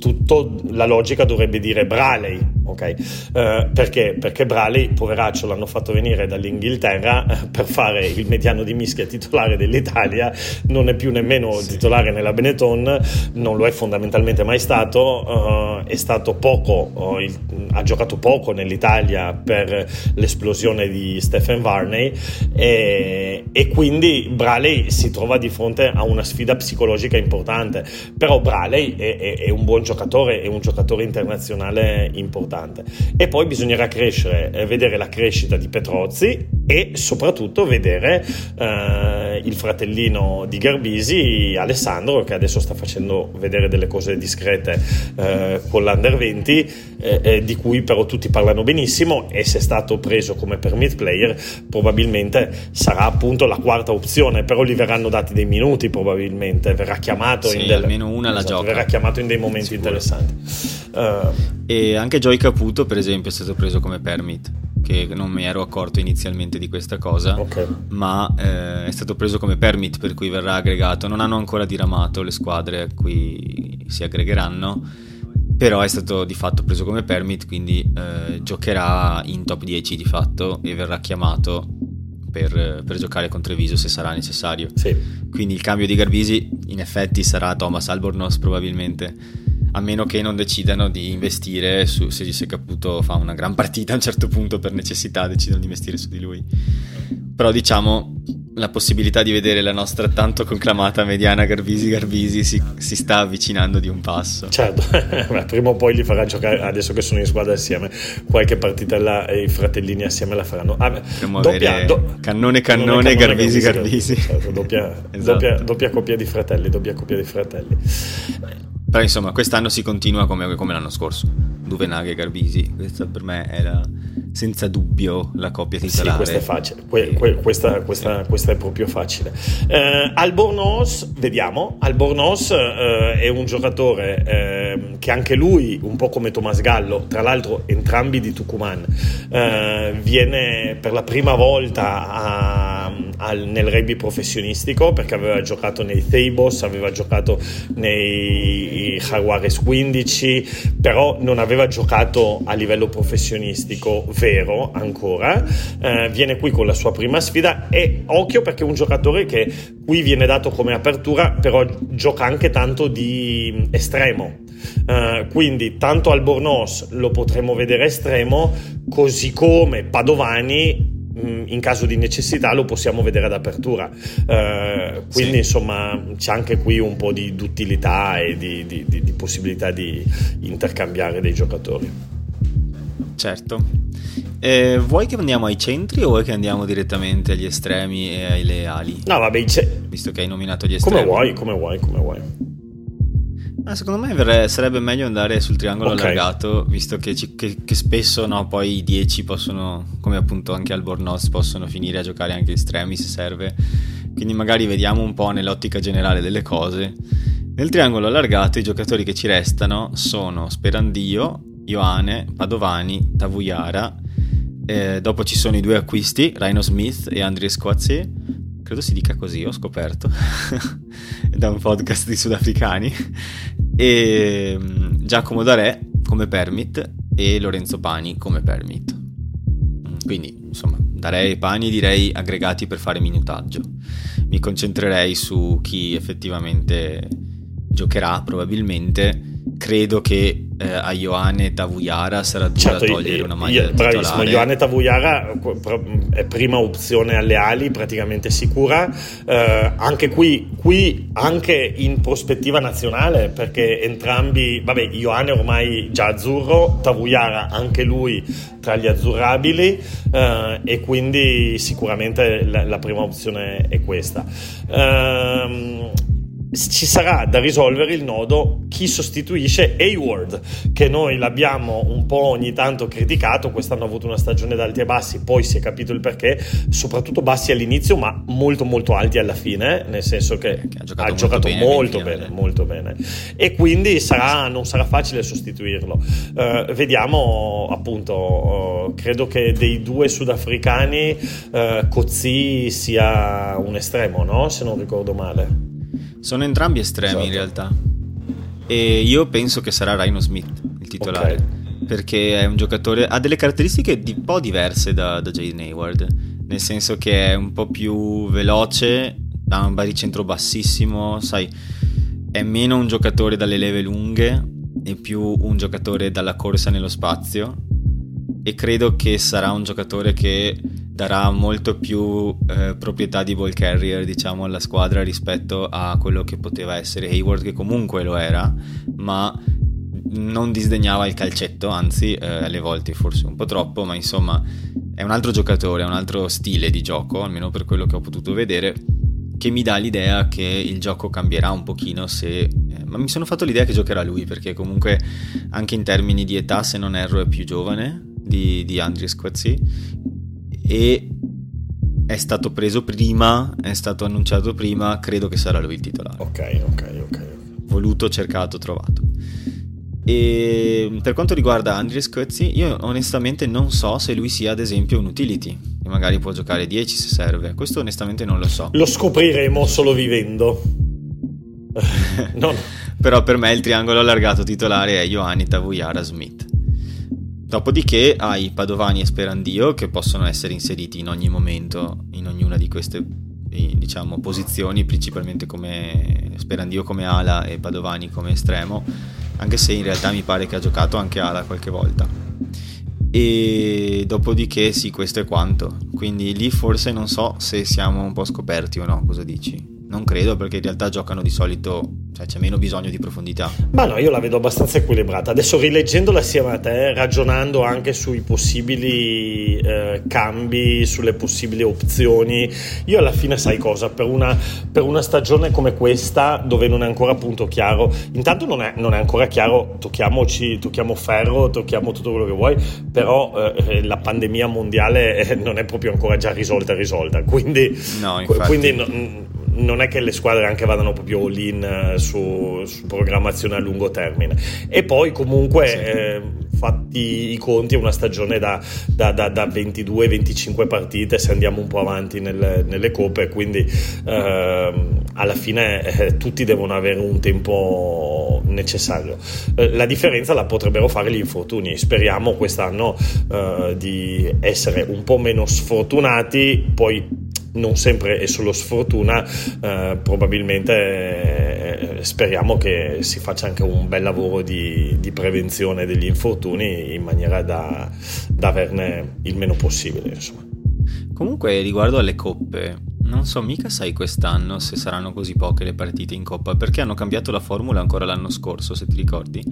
tutto la logica dovrebbe dire Braley, ok? Uh, perché? Perché Braley, poveraccio, l'hanno fatto venire dall'Inghilterra uh, per fare il mediano di mischia titolare dell'Italia, non è più nemmeno sì. titolare nella Benetton, non lo è fondamentalmente mai stato, uh, è stato poco, il, ha giocato poco nell'Italia per l'esplosione di Stephen Varney e, e quindi Braley si trova di fronte a una sfida psicologica importante, però Braley è, è, è un buon giocatore, è un giocatore internazionale importante. E poi bisognerà crescere, eh, vedere la crescita di Petrozzi e soprattutto vedere eh, il fratellino di Garbisi, Alessandro, che adesso sta facendo vedere delle cose discrete eh, con l'Under 20, eh, eh, di cui però tutti parlano benissimo e se è stato preso come permit player probabilmente sarà appunto la quarta opzione, però gli verranno dati dei minuti probabilmente, verrà chiamato sì, in del... almeno una la esatto. Verrà chiamato in dei momenti interessanti. Uh, e anche Joy Caputo, per esempio, è stato preso come permit, che non mi ero accorto inizialmente di questa cosa, okay. ma eh, è stato preso come permit, per cui verrà aggregato. Non hanno ancora diramato le squadre a cui si aggregheranno, però è stato di fatto preso come permit, quindi eh, giocherà in top 10 di fatto e verrà chiamato per, per, giocare con Treviso se sarà necessario. Sì. Quindi il cambio di Garbisi in effetti sarà Thomas Albornoz probabilmente, a meno che non decidano di investire su, se Gise Caputo fa una gran partita a un certo punto per necessità decidono di investire su di lui. Però diciamo la possibilità di vedere la nostra tanto conclamata mediana Garbisi-Garbisi si, si sta avvicinando di un passo. Certo, prima o poi li farà giocare, adesso che sono in squadra assieme, qualche partita e i fratellini assieme la faranno. Ah, doppia, do, cannone, cannone, Garbisi-Garbisi. Certo, doppia, esatto. doppia, doppia coppia di fratelli, doppia coppia di fratelli. Però insomma, quest'anno si continua come, come l'anno scorso. Duvenaghe e Garbisi, questa per me è la, senza dubbio la coppia titolare. Sì, questa è facile, que, que, questa, questa, questa, è proprio facile. Eh, Albornoz, vediamo, Albornoz eh, è un giocatore eh, che anche lui, un po' come Tomas Gallo, tra l'altro entrambi di Tucumán, eh, viene per la prima volta a, a, nel rugby professionistico perché aveva giocato nei Theibos, aveva giocato nei Jaguares 15, però non aveva giocato a livello professionistico vero ancora. Eh, viene qui con la sua prima sfida e occhio perché è un giocatore che qui viene dato come apertura, però gioca anche tanto di estremo. Uh, quindi tanto Albornoz lo potremo vedere estremo, così come Padovani Mm, in caso di necessità lo possiamo vedere ad apertura. Eh, quindi sì. insomma c'è anche qui un po' di d'utilità e di, di, di, di, possibilità di intercambiare dei giocatori. Certo. Eh, vuoi che andiamo ai centri o vuoi che andiamo direttamente agli estremi e alle ali? No, vabbè, ce... visto che hai nominato gli estremi. Come vuoi, come vuoi, come vuoi. Ah, secondo me verre- sarebbe meglio andare sul triangolo okay. allargato, visto che, ci, che, che spesso no, poi i 10 possono, come appunto anche al Bornos, possono finire a giocare anche estremi se serve. Quindi magari vediamo un po' nell'ottica generale delle cose. Nel triangolo allargato i giocatori che ci restano sono Sperandio, Ioane, Padovani, Tavuyara. Eh, dopo ci sono i due acquisti, Rhino Smith e Andries Coatzé credo si dica così, ho scoperto, da un podcast di sudafricani, e mm, Giacomo Darè come permit e Lorenzo Pani come permit. Mm, quindi, insomma, Darè e Pani direi aggregati per fare minutaggio. Mi concentrerei su chi effettivamente giocherà probabilmente credo che eh, a Ioane Tavuyara sarà dura certo, togliere una maglia io, bravissimo, Ioane Tavuyara è prima opzione alle ali praticamente sicura. Eh, anche qui, qui anche in prospettiva nazionale perché entrambi vabbè Ioane ormai già azzurro Tavuyara anche lui tra gli azzurrabili eh, e quindi sicuramente la, la, prima opzione è questa. Ehm ci sarà da risolvere il nodo chi sostituisce Hayward, che noi l'abbiamo un po' ogni tanto criticato, quest'anno ha avuto una stagione da alti e bassi, poi si è capito il perché, soprattutto bassi all'inizio, ma molto molto alti alla fine, nel senso che, che ha giocato, ha molto, giocato bene, molto, bene, molto, bene, E quindi sarà, non sarà facile sostituirlo. Uh, vediamo appunto, uh, credo che dei due sudafricani uh, Cozzi sia un estremo, no? se non ricordo male. Sono entrambi estremi esatto. in realtà. E io penso che sarà Rhino Smith il titolare. Okay. Perché è un giocatore. ha delle caratteristiche un po' diverse da, da Jaden Hayward. Nel senso che è un po' più veloce, ha un baricentro bassissimo, sai, è meno un giocatore dalle leve lunghe e più un giocatore dalla corsa nello spazio. E credo che sarà un giocatore che darà molto più eh, proprietà di ball carrier diciamo alla squadra rispetto a quello che poteva essere Hayward che comunque lo era ma non disdegnava il calcetto anzi eh, alle volte forse un po' troppo ma insomma è un altro giocatore è un altro stile di gioco almeno per quello che ho potuto vedere che mi dà l'idea che il gioco cambierà un pochino se... Eh, ma mi sono fatto l'idea che giocherà lui perché comunque anche in termini di età se non erro è più giovane di, di Andries Quazzi e è stato preso prima, è stato annunciato prima, credo che sarà lui il titolare. Ok, ok, ok. Voluto, cercato, trovato. E per quanto riguarda Andres Coetzee, io onestamente non so se lui sia ad esempio un utility, che magari può giocare 10 se serve. Questo onestamente non lo so. Lo scopriremo solo vivendo. no. Però per me il triangolo allargato titolare è Ioanni Tavuyara Smith. Dopodiché hai Padovani e Sperandio che possono essere inseriti in ogni momento, in ognuna di queste diciamo, posizioni, principalmente come Sperandio come ala e Padovani come estremo, anche se in realtà mi pare che ha giocato anche ala qualche volta. E dopodiché sì, questo è quanto. Quindi lì forse non so se siamo un po' scoperti o no, cosa dici? Non credo perché in realtà giocano di solito, cioè c'è meno bisogno di profondità. Ma no, io la vedo abbastanza equilibrata. Adesso rileggendola assieme a te, ragionando anche sui possibili eh, cambi, sulle possibili opzioni, io alla fine sai cosa, per una, per una, stagione come questa, dove non è ancora appunto chiaro, intanto non è, non è ancora chiaro, tocchiamoci, tocchiamo ferro, tocchiamo tutto quello che vuoi, però eh, la pandemia mondiale eh, non è proprio ancora già risolta risolta, quindi, no, quindi no, non è che le squadre anche vadano proprio all-in eh, su, su programmazione a lungo termine. E poi comunque sì. eh, fatti i conti è una stagione da, da, da, da 22-25 partite se andiamo un po' avanti nelle, nelle coppe, quindi eh, alla fine eh, tutti devono avere un tempo necessario. Eh, la differenza la potrebbero fare gli infortuni, speriamo quest'anno eh, di essere un po' meno sfortunati, poi non sempre è solo sfortuna, eh, probabilmente eh, speriamo che si faccia anche un bel lavoro di, di prevenzione degli infortuni in maniera da, da averne il meno possibile. Insomma. Comunque riguardo alle coppe, non so mica sai quest'anno se saranno così poche le partite in coppa, perché hanno cambiato la formula ancora l'anno scorso, se ti ricordi.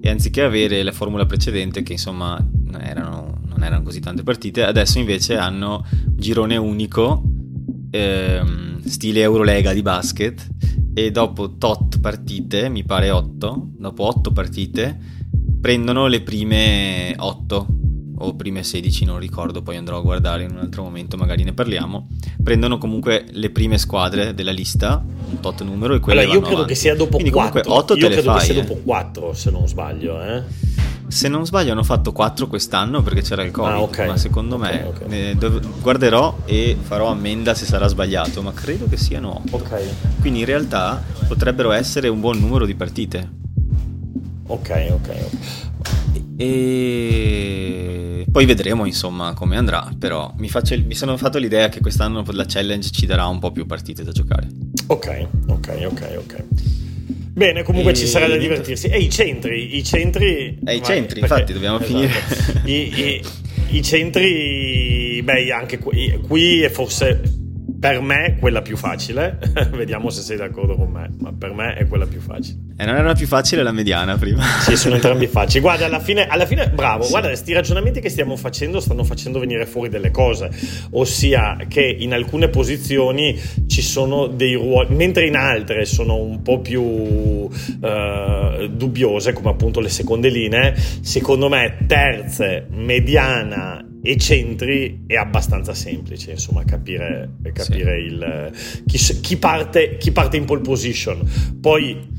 E anziché avere la formula precedente, che insomma erano, non erano così tante partite, adesso invece hanno girone unico ehm, stile Eurolega di basket e dopo tot partite, mi pare 8, dopo 8 partite prendono le prime 8 o prime 16, non ricordo, poi andrò a guardare in un altro momento, magari ne parliamo. Prendono comunque le prime squadre della lista, un tot numero e quelle allora, io credo avanti. che sia dopo Quindi 4. Comunque 8 io te credo fai, che sia eh. dopo 4, se non sbaglio, eh. Se non sbaglio hanno fatto 4 quest'anno perché c'era il Covid, ah, okay. ma secondo okay, me okay. dov- guarderò e farò ammenda se sarà sbagliato, ma credo che siano 8. Ok. Quindi in realtà potrebbero essere un buon numero di partite. Ok, ok. E poi vedremo insomma come andrà, però mi, faccio, mi sono fatto l'idea che quest'anno la challenge ci darà un po' più partite da giocare. Ok, ok, ok, ok. Bene, comunque e... ci sarà da divertirsi. E i centri, i centri... E i centri, perché... infatti, dobbiamo esatto. finire. I, i, I, centri, beh, anche qui, qui è forse per me quella più facile. Vediamo se sei d'accordo con me, ma per me è quella più facile. E non era più facile la mediana prima. Sì, sono entrambi facili. Guarda, alla fine, alla fine bravo, sì. guarda, questi ragionamenti che stiamo facendo stanno facendo venire fuori delle cose, ossia che in alcune posizioni ci sono dei ruoli, mentre in altre sono un po' più uh, dubbiose, come appunto le seconde linee, secondo me terze, mediana e centri è abbastanza semplice insomma capire, capire sì. il, chi, chi, parte, chi parte in pole position poi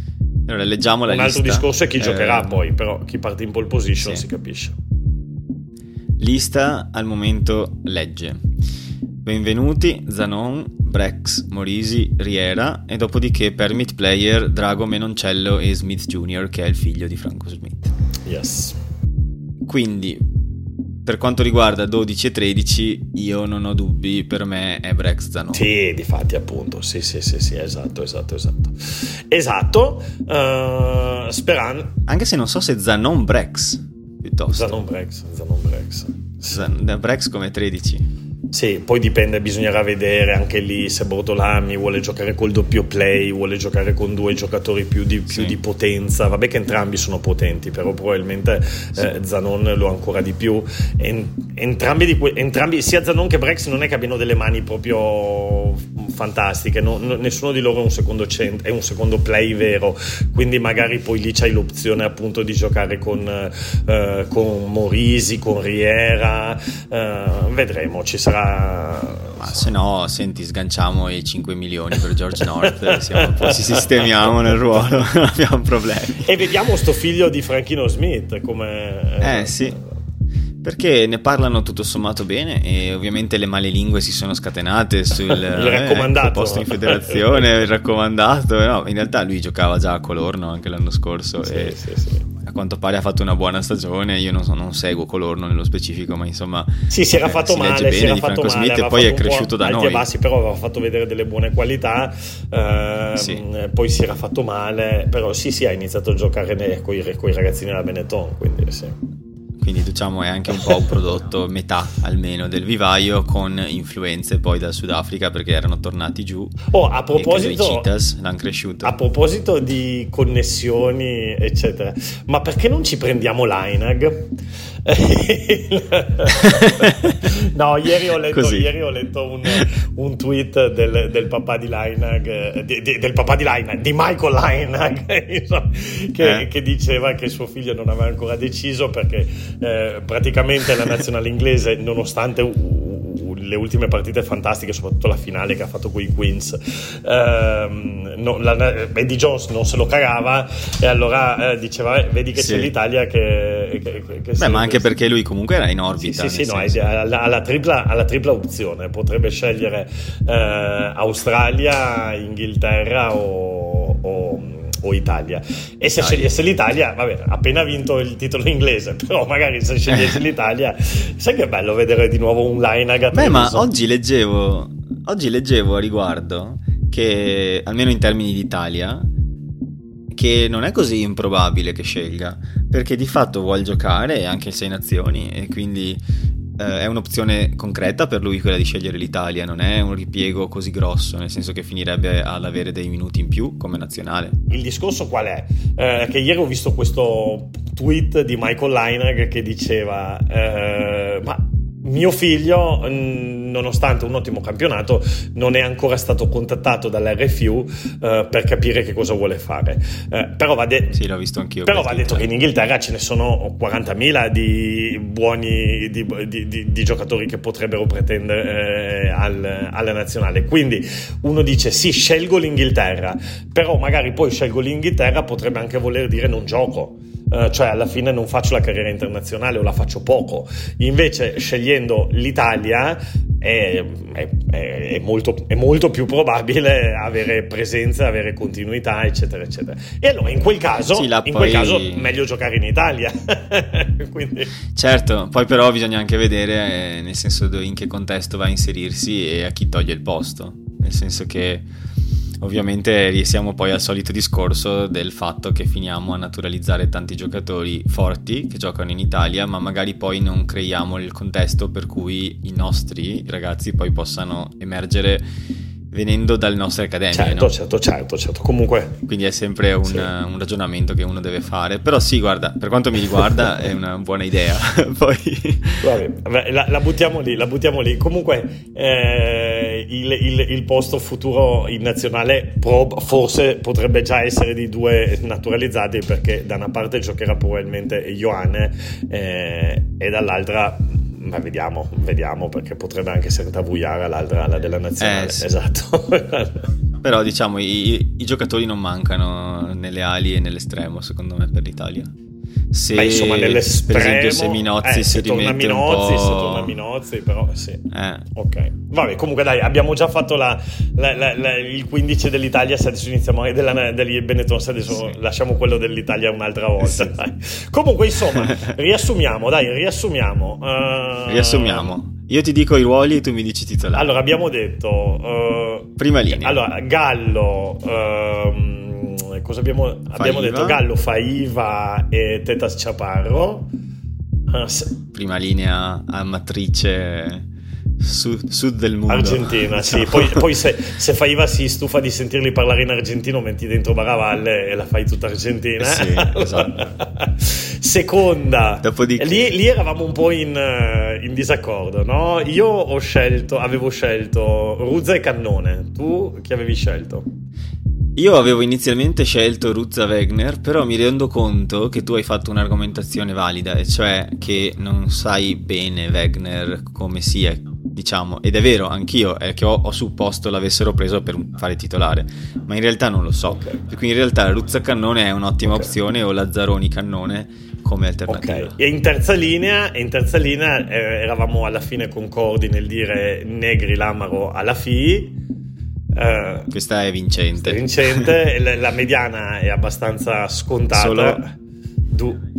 allora, leggiamo la un lista. altro discorso è chi eh, giocherà poi però chi parte in pole position sì. si capisce lista al momento legge benvenuti Zanon Brex, Morisi, Riera e dopodiché Permit Player, Drago Menoncello e Smith Jr. che è il figlio di Franco Smith yes quindi per quanto riguarda 12 e 13, io non ho dubbi, per me è Brex Zanon. Sì, di fatti appunto, sì, sì, sì, sì, esatto, esatto, esatto. Esatto, uh, Speran... Anche se non so se Zanon Brex, piuttosto. Zanon Brex, Zanon Brex. Zan- Brex come 13. Sì, poi dipende, bisognerà vedere anche lì se Bortolami vuole giocare col doppio play, vuole giocare con due giocatori più di, più sì. di potenza. Vabbè che entrambi sono potenti, però probabilmente sì. eh, Zanon lo ancora di più. En, entrambi, di que- entrambi, sia Zanon che Brex non è che abbiano delle mani proprio fantastiche, no, no, nessuno di loro è un, secondo cent- è un secondo play vero, quindi magari poi lì c'hai l'opzione appunto di giocare con, eh, con Morisi, con Riera, eh, vedremo, ci sarà ma se no, senti, sganciamo i 5 milioni per George North, siamo, poi ci sistemiamo nel ruolo, non abbiamo problemi. E vediamo sto figlio di Franchino Smith come... Eh sì, perché ne parlano tutto sommato bene e ovviamente le male lingue si sono scatenate sul il eh, ecco, posto in federazione, il raccomandato. No, in realtà lui giocava già a Colorno anche l'anno scorso sì, e sì, sì a quanto pare ha fatto una buona stagione. Io non, so, non seguo Colorno nello specifico, ma insomma, sì, si era eh, fatto si male. Si era fatto Franco male, Smith e poi è cresciuto da noi. Bassi, però aveva fatto vedere delle buone qualità. Eh, sì. Poi si era fatto male, però sì, sì, ha iniziato a giocare con i ragazzini della Benetton. Quindi sì. Quindi diciamo è anche un po' un prodotto metà almeno del vivaio con influenze poi dal Sudafrica perché erano tornati giù. Oh, a proposito, cheetahs l'hanno cresciuto. A proposito di connessioni, eccetera, ma perché non ci prendiamo l'AINAG? no, ieri ho letto, ieri ho letto un, un, tweet del, del, papà di Lainag, di, di, del papà di Lainag, di Michael Lainag, che, eh. che, diceva che suo figlio non aveva ancora deciso perché eh, praticamente la nazionale inglese, nonostante le ultime partite fantastiche, soprattutto la finale che ha fatto con i Queens. Ehm, no, la, Eddie Jones non se lo cagava e allora eh, diceva: Vedi che sì. c'è l'Italia che. che, che Beh, ma anche perché lui comunque era in orbita. Sì, sì, sì no, alla, alla, tripla, alla, tripla, opzione potrebbe scegliere eh, Australia, Inghilterra o, o o Italia. E se scegliesse l'Italia, vabbè, appena vinto il titolo inglese, però magari se scegliesse l'Italia, sai che bello vedere di nuovo un line a Beh, ma oggi leggevo, oggi leggevo a riguardo che, almeno in termini di Italia, che non è così improbabile che scelga, perché di fatto vuole giocare anche in sei nazioni e quindi eh, è un'opzione concreta per lui quella di scegliere l'Italia, non è un ripiego così grosso, nel senso che finirebbe ad avere dei minuti in più come nazionale. Il discorso qual è? Eh, che ieri ho visto questo tweet di Michael Leiner che diceva eh, ma mio figlio, nonostante un ottimo campionato, non è ancora stato contattato dall'RFU eh, per capire che cosa vuole fare. Eh, però va, de- sì, l'ho visto anch'io però va detto che in Inghilterra ce ne sono 40.000 di buoni di, di, di giocatori che potrebbero pretendere eh, al, alla nazionale. Quindi uno dice sì, scelgo l'Inghilterra, però magari poi scelgo l'Inghilterra potrebbe anche voler dire non gioco. Uh, cioè alla fine non faccio la carriera internazionale o la faccio poco. Invece scegliendo l'Italia è, è, è, molto, è, molto, più probabile avere presenza, avere continuità, eccetera, eccetera. E allora in quel caso, sì, in poi... quel caso meglio giocare in Italia. Quindi... Certo, poi però bisogna anche vedere eh, nel senso in che contesto va a inserirsi e a chi toglie il posto. Nel senso che Ovviamente siamo poi al solito discorso del fatto che finiamo a naturalizzare tanti giocatori forti che giocano in Italia, ma magari poi non creiamo il contesto per cui i nostri ragazzi poi possano emergere venendo dalle nostre accademie. Certo, no? certo, certo, certo. Comunque. Quindi è sempre un, sì. un, ragionamento che uno deve fare. Però sì, guarda, per quanto mi riguarda è una buona idea. Poi... Vabbè, la, la, buttiamo lì, la buttiamo lì. Comunque eh, il, il, il, posto futuro in nazionale prob- forse potrebbe già essere di due naturalizzati perché da una parte giocherà probabilmente Ioane eh, e dall'altra ma vediamo, vediamo perché potrebbe anche essere Tavuyara l'altra, la della nazionale. Eh, sì. Esatto. Però diciamo i, i, giocatori non mancano nelle ali e nell'estremo secondo me per l'Italia se Beh, insomma, per esempio se Minozzi eh, si rimette Minozzi, se torna Minozzi però sì eh. ok vabbè comunque dai abbiamo già fatto la, la, la, il 15 dell'Italia se adesso iniziamo della, degli Benetton se adesso sì. lasciamo quello dell'Italia un'altra volta sì. comunque insomma riassumiamo dai riassumiamo uh... riassumiamo io ti dico i ruoli e tu mi dici titolare allora abbiamo detto uh... prima linea allora Gallo uh cosa abbiamo, abbiamo detto? Gallo, Faiva e Tetas Chaparro. Ah, Prima linea a matrice sud, sud del mondo. Argentina, sì. Poi, poi se, se, Faiva si stufa di sentirli parlare in argentino, metti dentro Baravalle e la fai tutta argentina. Sì, esatto. Seconda, Dopodiché... lì, lì, eravamo un po' in, in, disaccordo, no? Io ho scelto, avevo scelto Ruzza e Cannone. Tu chi avevi scelto? Io avevo inizialmente scelto Ruzza Wegner, però mi rendo conto che tu hai fatto un'argomentazione valida, e cioè che non sai bene Wegner come sia, diciamo, ed è vero, anch'io è che ho, ho, supposto l'avessero preso per fare titolare, ma in realtà non lo so. Okay. Quindi in realtà Ruzza Cannone è un'ottima okay. opzione o Lazzaroni Cannone come alternativa. Okay. E in terza linea, in terza linea eh, eravamo alla fine concordi nel dire Negri Lamaro alla FI Uh, questa è vincente. È vincente, la mediana è abbastanza scontata. Solo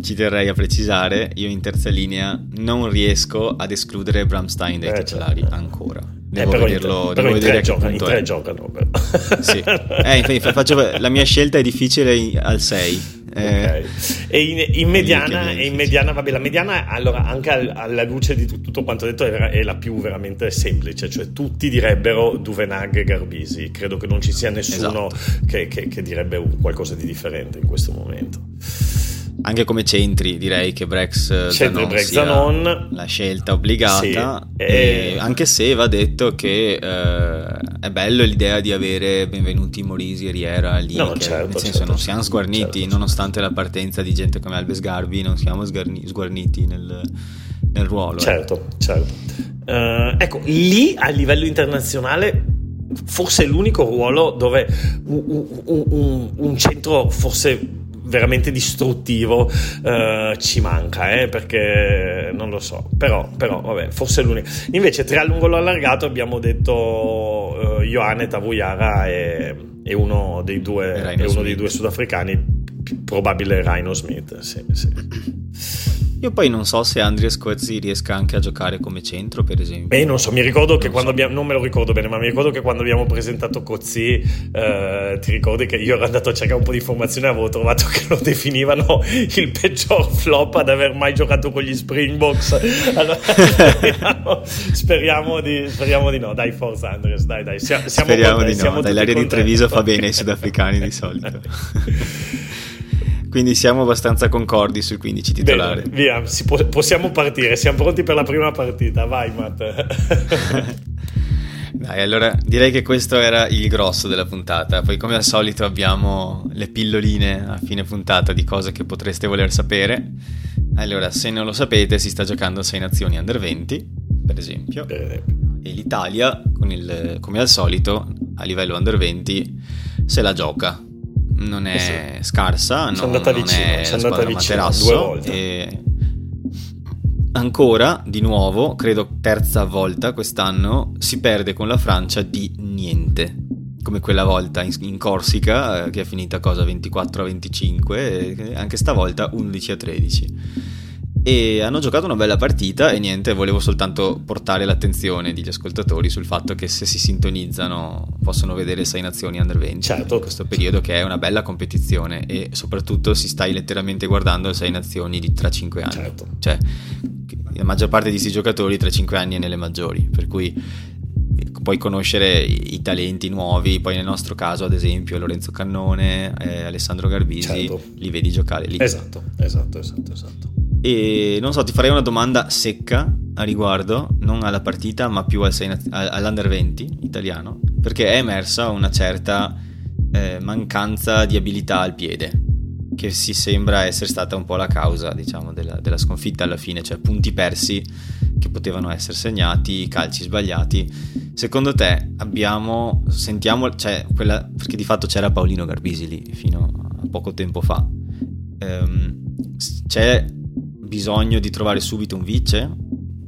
ci terrei a precisare, io in terza linea non riesco ad escludere Bramstein dai eh, titolari certo. ancora. Devo eh, vederlo, devo vedere che gioca, punto tre giocano. sì. eh, infatti, faccio, la mia scelta è difficile al 6 Okay. E in, in mediana, e in mediana, vabbè, la mediana, allora, anche alla luce di tutto quanto detto, è la più veramente semplice, cioè tutti direbbero Duvenag e Garbisi. Credo che non ci sia nessuno esatto. che, che, che direbbe qualcosa di differente in questo momento anche come centri direi che Brex Zanon Brex Zanon la scelta obbligata sì, e... anche se va detto che eh, è bello l'idea di avere benvenuti Morisi e Riera lì no, che, certo, nel senso certo, non siamo sguarniti certo, nonostante la partenza di gente come Alves Garbi non siamo sgarni- sguarniti nel, nel, ruolo eh. certo eh. certo uh, ecco lì a livello internazionale forse è l'unico ruolo dove un, un, un, un centro forse veramente distruttivo uh, ci manca, eh, perché non lo so, però, però vabbè, forse è l'unico. Invece triangolo allargato abbiamo detto uh, Ioane Tavuyara e, e, uno, dei due, e uno dei due sudafricani, probabile Rhino Smith, sì, sì. Io poi non so se Andrea Squazzi riesca anche a giocare come centro, per esempio. Beh, non so, mi ricordo che non quando so. abbiamo, non me lo ricordo bene, ma mi ricordo che quando abbiamo presentato Cozzi, eh, ti ricordi che io ero andato a cercare un po' di informazioni e avevo trovato che lo definivano il peggior flop ad aver mai giocato con gli Springboks. Allora, speriamo, speriamo, di, speriamo, di, no. Dai, forza Andres, dai, dai. Siamo, speriamo contenti, di no. Dai, l'aria di Treviso fa bene ai sudafricani di solito. Quindi siamo abbastanza concordi sul 15 titolare. Bene, via, può, possiamo partire, siamo pronti per la prima partita. Vai, Matt. Dai, allora direi che questo era il grosso della puntata. Poi, come al solito, abbiamo le pilloline a fine puntata di cose che potreste voler sapere. Allora, se non lo sapete, si sta giocando a 6 nazioni under 20, per esempio. E l'Italia, il, come al solito, a livello under 20, se la gioca non è sì. scarsa, non, andata non vicino, è andata vicino due volte. E ancora, di nuovo, credo terza volta quest'anno, si perde con la Francia di niente. Come quella volta in, in Corsica, eh, che è finita cosa 24 a 25, anche stavolta 11 a 13 e hanno giocato una bella partita e niente, volevo soltanto portare l'attenzione degli ascoltatori sul fatto che se si sintonizzano possono vedere sei nazioni under 20 certo. in questo periodo che è una bella competizione e soprattutto si stai letteralmente guardando sei nazioni di tra 5 anni. Certo. Cioè, la maggior parte di questi giocatori tra 5 anni è nelle maggiori, per cui puoi conoscere i, talenti nuovi, poi nel nostro caso ad esempio Lorenzo Cannone, eh, Alessandro Garbisi, certo. li vedi giocare lì. Esatto, esatto, esatto, esatto. E non so, ti farei una domanda secca a riguardo, non alla partita, ma più al all'Under 20 italiano, perché è emersa una certa eh, mancanza di abilità al piede, che si sembra essere stata un po' la causa, diciamo, della, della sconfitta alla fine, cioè punti persi che potevano essere segnati, calci sbagliati. Secondo te abbiamo, sentiamo, cioè, quella, perché di fatto c'era Paolino Garbisi lì fino a poco tempo fa. Um, c'è bisogno di trovare subito un vice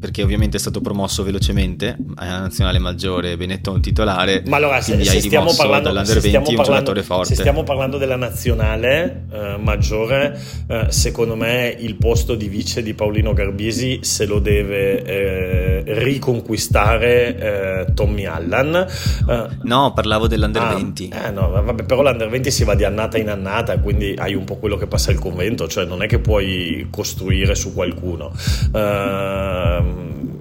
perché ovviamente è stato promosso velocemente alla nazionale maggiore Benetton titolare ma allora se, se stiamo parlando dell'Under 20 un giocatore forte. se stiamo parlando della nazionale eh, maggiore eh, secondo me il posto di vice di Paolino Garbisi se lo deve eh, riconquistare eh, Tommy Allan. Eh, no parlavo dell'Under ah, 20 eh, no, vabbè, però l'Under 20 si va di annata in annata quindi hai un po' quello che passa il convento cioè non è che puoi costruire su qualcuno. Uh, Hmm.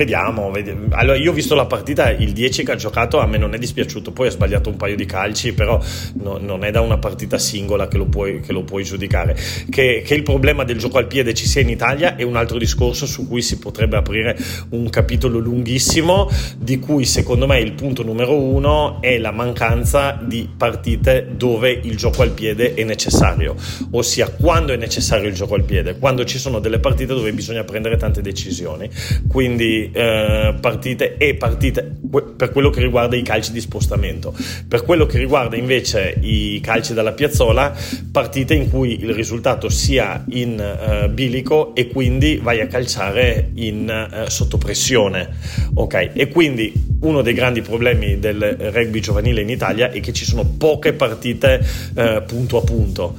Vediamo, vediamo, Allora, io ho visto la partita, il 10 che ha giocato a me non è dispiaciuto, poi ha sbagliato un paio di calci, però no, non è da una partita singola che lo puoi, che lo puoi giudicare. Che, che, il problema del gioco al piede ci sia in Italia è un altro discorso su cui si potrebbe aprire un capitolo lunghissimo, di cui secondo me il punto numero uno è la mancanza di partite dove il gioco al piede è necessario, ossia quando è necessario il gioco al piede, quando ci sono delle partite dove bisogna prendere tante decisioni. Quindi eh, partite e partite per quello che riguarda i calci di spostamento. Per quello che riguarda invece i calci dalla piazzola, partite in cui il risultato sia in uh, bilico e quindi vai a calciare in uh, sottopressione. Ok, e quindi uno dei grandi problemi del rugby giovanile in Italia è che ci sono poche partite uh, punto a punto.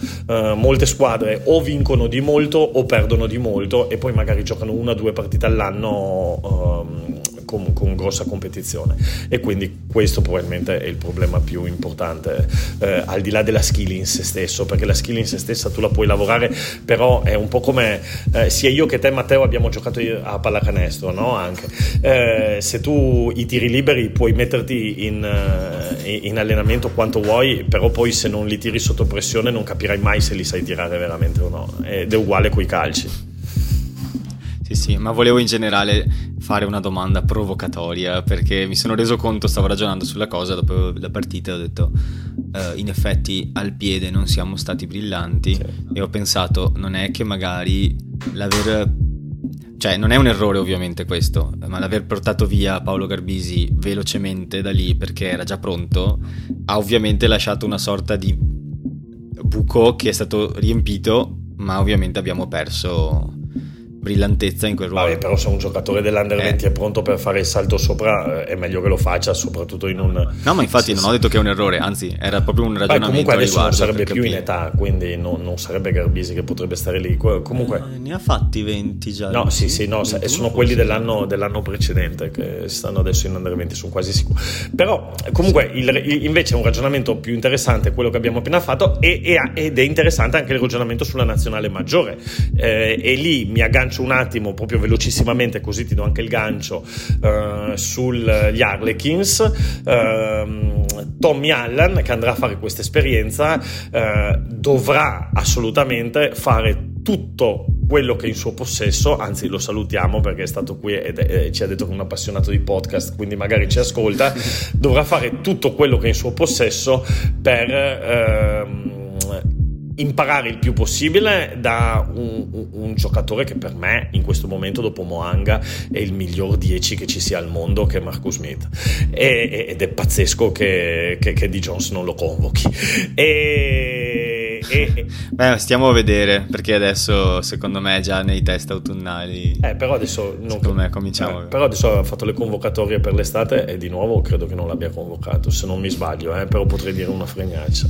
molte squadre o vincono di molto o perdono di molto e poi magari giocano una o due partite all'anno um, con, con, grossa competizione. E quindi questo probabilmente è il problema più importante eh, al di là della skill in se stesso perché la skill in se stessa tu la puoi lavorare però è un po' come eh, sia io che te Matteo abbiamo giocato a pallacanestro no? anche. Eh, se tu i tiri liberi puoi metterti in, eh, in allenamento quanto vuoi però poi se non li tiri sotto pressione non capirai mai se li sai tirare veramente o no. Ed è uguale coi calci. Sì, sì, ma volevo in generale fare una domanda provocatoria perché mi sono reso conto, stavo ragionando sulla cosa dopo la partita, ho detto uh, in effetti al piede non siamo stati brillanti sì. e ho pensato non è che magari l'aver cioè non è un errore ovviamente questo, ma l'aver portato via Paolo Garbisi velocemente da lì perché era già pronto ha ovviamente lasciato una sorta di buco che è stato riempito, ma ovviamente abbiamo perso brillantezza in quel ruolo. Vabbè, però se un giocatore dell'Under eh. 20 è pronto per fare il salto sopra, eh, è meglio che lo faccia, soprattutto in un... No, ma infatti sì, non ho detto che è un errore, anzi era proprio un ragionamento Beh, comunque adesso non sarebbe più in età, quindi non, non, sarebbe Garbisi che potrebbe stare lì. Comunque... Eh, ne ha fatti 20 già. No, sì, sì, no, sono quelli dell'anno, dell'anno, precedente che stanno adesso in Under 20, sono quasi sicuro. Però comunque il, il, invece è un ragionamento più interessante quello che abbiamo appena fatto e, e, ed è interessante anche il ragionamento sulla nazionale maggiore. Eh, e lì mi aggancio un attimo proprio velocissimamente, così ti do anche il gancio, uh, sugli Harlequins. Uh, Tommy Allen, che andrà a fare questa esperienza, uh, dovrà assolutamente fare tutto quello che è in suo possesso, anzi lo salutiamo perché è stato qui e eh, ci ha detto che è un appassionato di podcast, quindi magari ci ascolta, dovrà fare tutto quello che è in suo possesso per... Ehm, imparare il più possibile da un, un, giocatore che per me in questo momento dopo Moanga è il miglior 10 che ci sia al mondo che è Marcus Smith. E, ed è pazzesco che, che, che Di Jones non lo convochi. E e, Beh, stiamo a vedere perché adesso secondo me è già nei test autunnali. Eh, però adesso non secondo me cominciamo. Eh, però adesso ha fatto le convocatorie per l'estate e di nuovo credo che non l'abbia convocato, se non mi sbaglio, eh, però potrei dire una fregnaccia.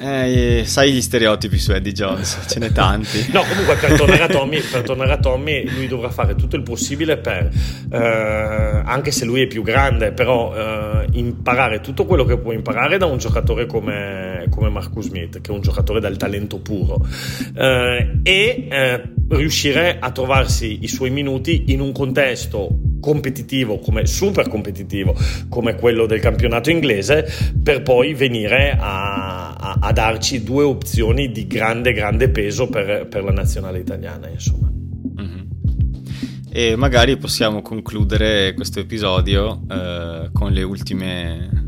Eh, sai gli stereotipi su Eddie Jones, ce n'è tanti. no, comunque per tornare, a Tommy, per tornare a Tommy, lui dovrà fare tutto il possibile per, eh, anche se lui è più grande, però eh, imparare tutto quello che può imparare da un giocatore come, come Marcus Smith, che è un giocatore dal talento puro, eh, e eh, riuscire a trovarsi i suoi minuti in un contesto competitivo, come super competitivo, come quello del campionato inglese, per poi venire a, a, a darci due opzioni di grande, grande peso per, per la nazionale italiana, insomma. Mm-hmm. E magari possiamo concludere questo episodio eh, con le ultime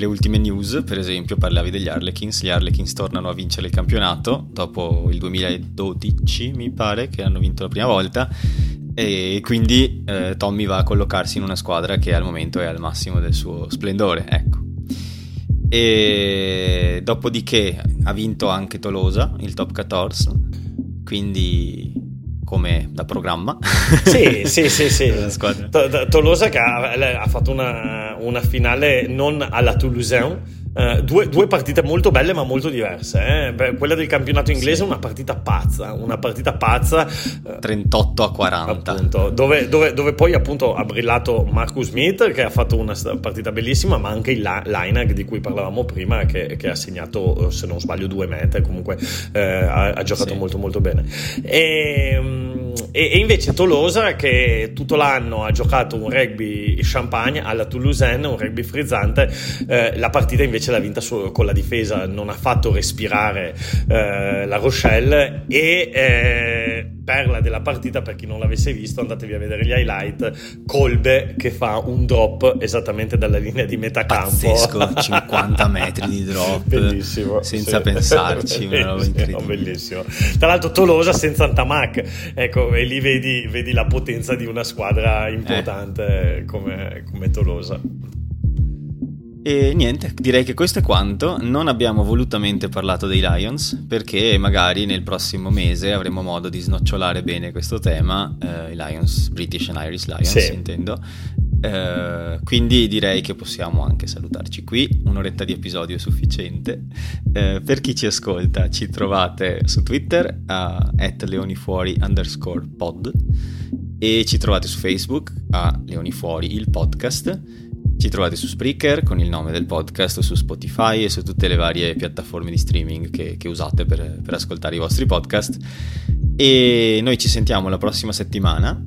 le ultime news, per esempio, parlavi degli Harlequins. Gli Harlequins tornano a vincere il campionato dopo il 2012, mi pare, che hanno vinto la prima volta e quindi eh, Tommy va a collocarsi in una squadra che al momento è al massimo del suo splendore, ecco. E dopodiché ha vinto anche Tolosa, il top 14, quindi come da programma. Sì, sì, sì, sì. Tolosa che ha, ha fatto una, una finale non alla Toulousain Uh, due, due, partite molto belle ma molto diverse. Eh? Beh, quella del campionato inglese è sì. una partita pazza, una partita pazza. 38 a 40. Appunto, dove, dove, dove, poi appunto ha brillato Marcus Smith che ha fatto una partita bellissima, ma anche il Linag di cui parlavamo prima che, che, ha segnato, se non sbaglio, due mete, comunque eh, ha, ha, giocato sì. molto molto bene. E, ehm, e, e, invece Tolosa che tutto l'anno ha giocato un rugby champagne alla Toulousaine, un rugby frizzante, eh, la partita invece invece l'ha vinta solo con la difesa, non ha fatto respirare eh, la Rochelle e eh, perla della partita per chi non l'avesse visto andatevi a vedere gli highlight Colbe che fa un drop esattamente dalla linea di metà campo. Pazzesco 50 metri di drop. Bellissimo senza sì. pensarci bellissimo, bellissimo. Tra l'altro Tolosa senza Antamac ecco e lì vedi, vedi la potenza di una squadra importante eh. come, come Tolosa e niente, direi che questo è quanto. Non abbiamo volutamente parlato dei Lions perché magari nel prossimo mese avremo modo di snocciolare bene questo tema, eh, i Lions, British and Irish Lions sì. intendo. Eh, quindi direi che possiamo anche salutarci qui, un'oretta di episodio è sufficiente. Eh, per chi ci ascolta ci trovate su Twitter a leonifuori underscore pod e ci trovate su Facebook a Leoni Fuori il podcast. Ci trovate su Spreaker con il nome del podcast, su Spotify e su tutte le varie piattaforme di streaming che, che usate per, per ascoltare i vostri podcast. E noi ci sentiamo la prossima settimana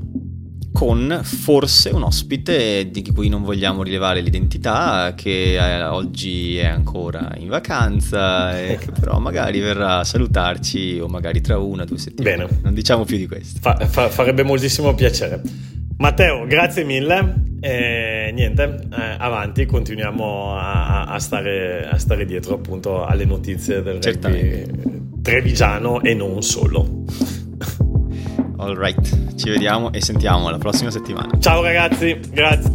con forse un ospite di cui non vogliamo rilevare l'identità, che oggi è ancora in vacanza e che però magari verrà a salutarci o magari tra una o due settimane. Bene. Non diciamo più di questo. Fa, fa, farebbe moltissimo piacere. Matteo, grazie mille. E niente, eh, avanti, continuiamo a, a, stare, a, stare, dietro appunto alle notizie del rugby trevigiano e non solo. Alright, ci vediamo e sentiamo la prossima settimana. Ciao ragazzi, grazie.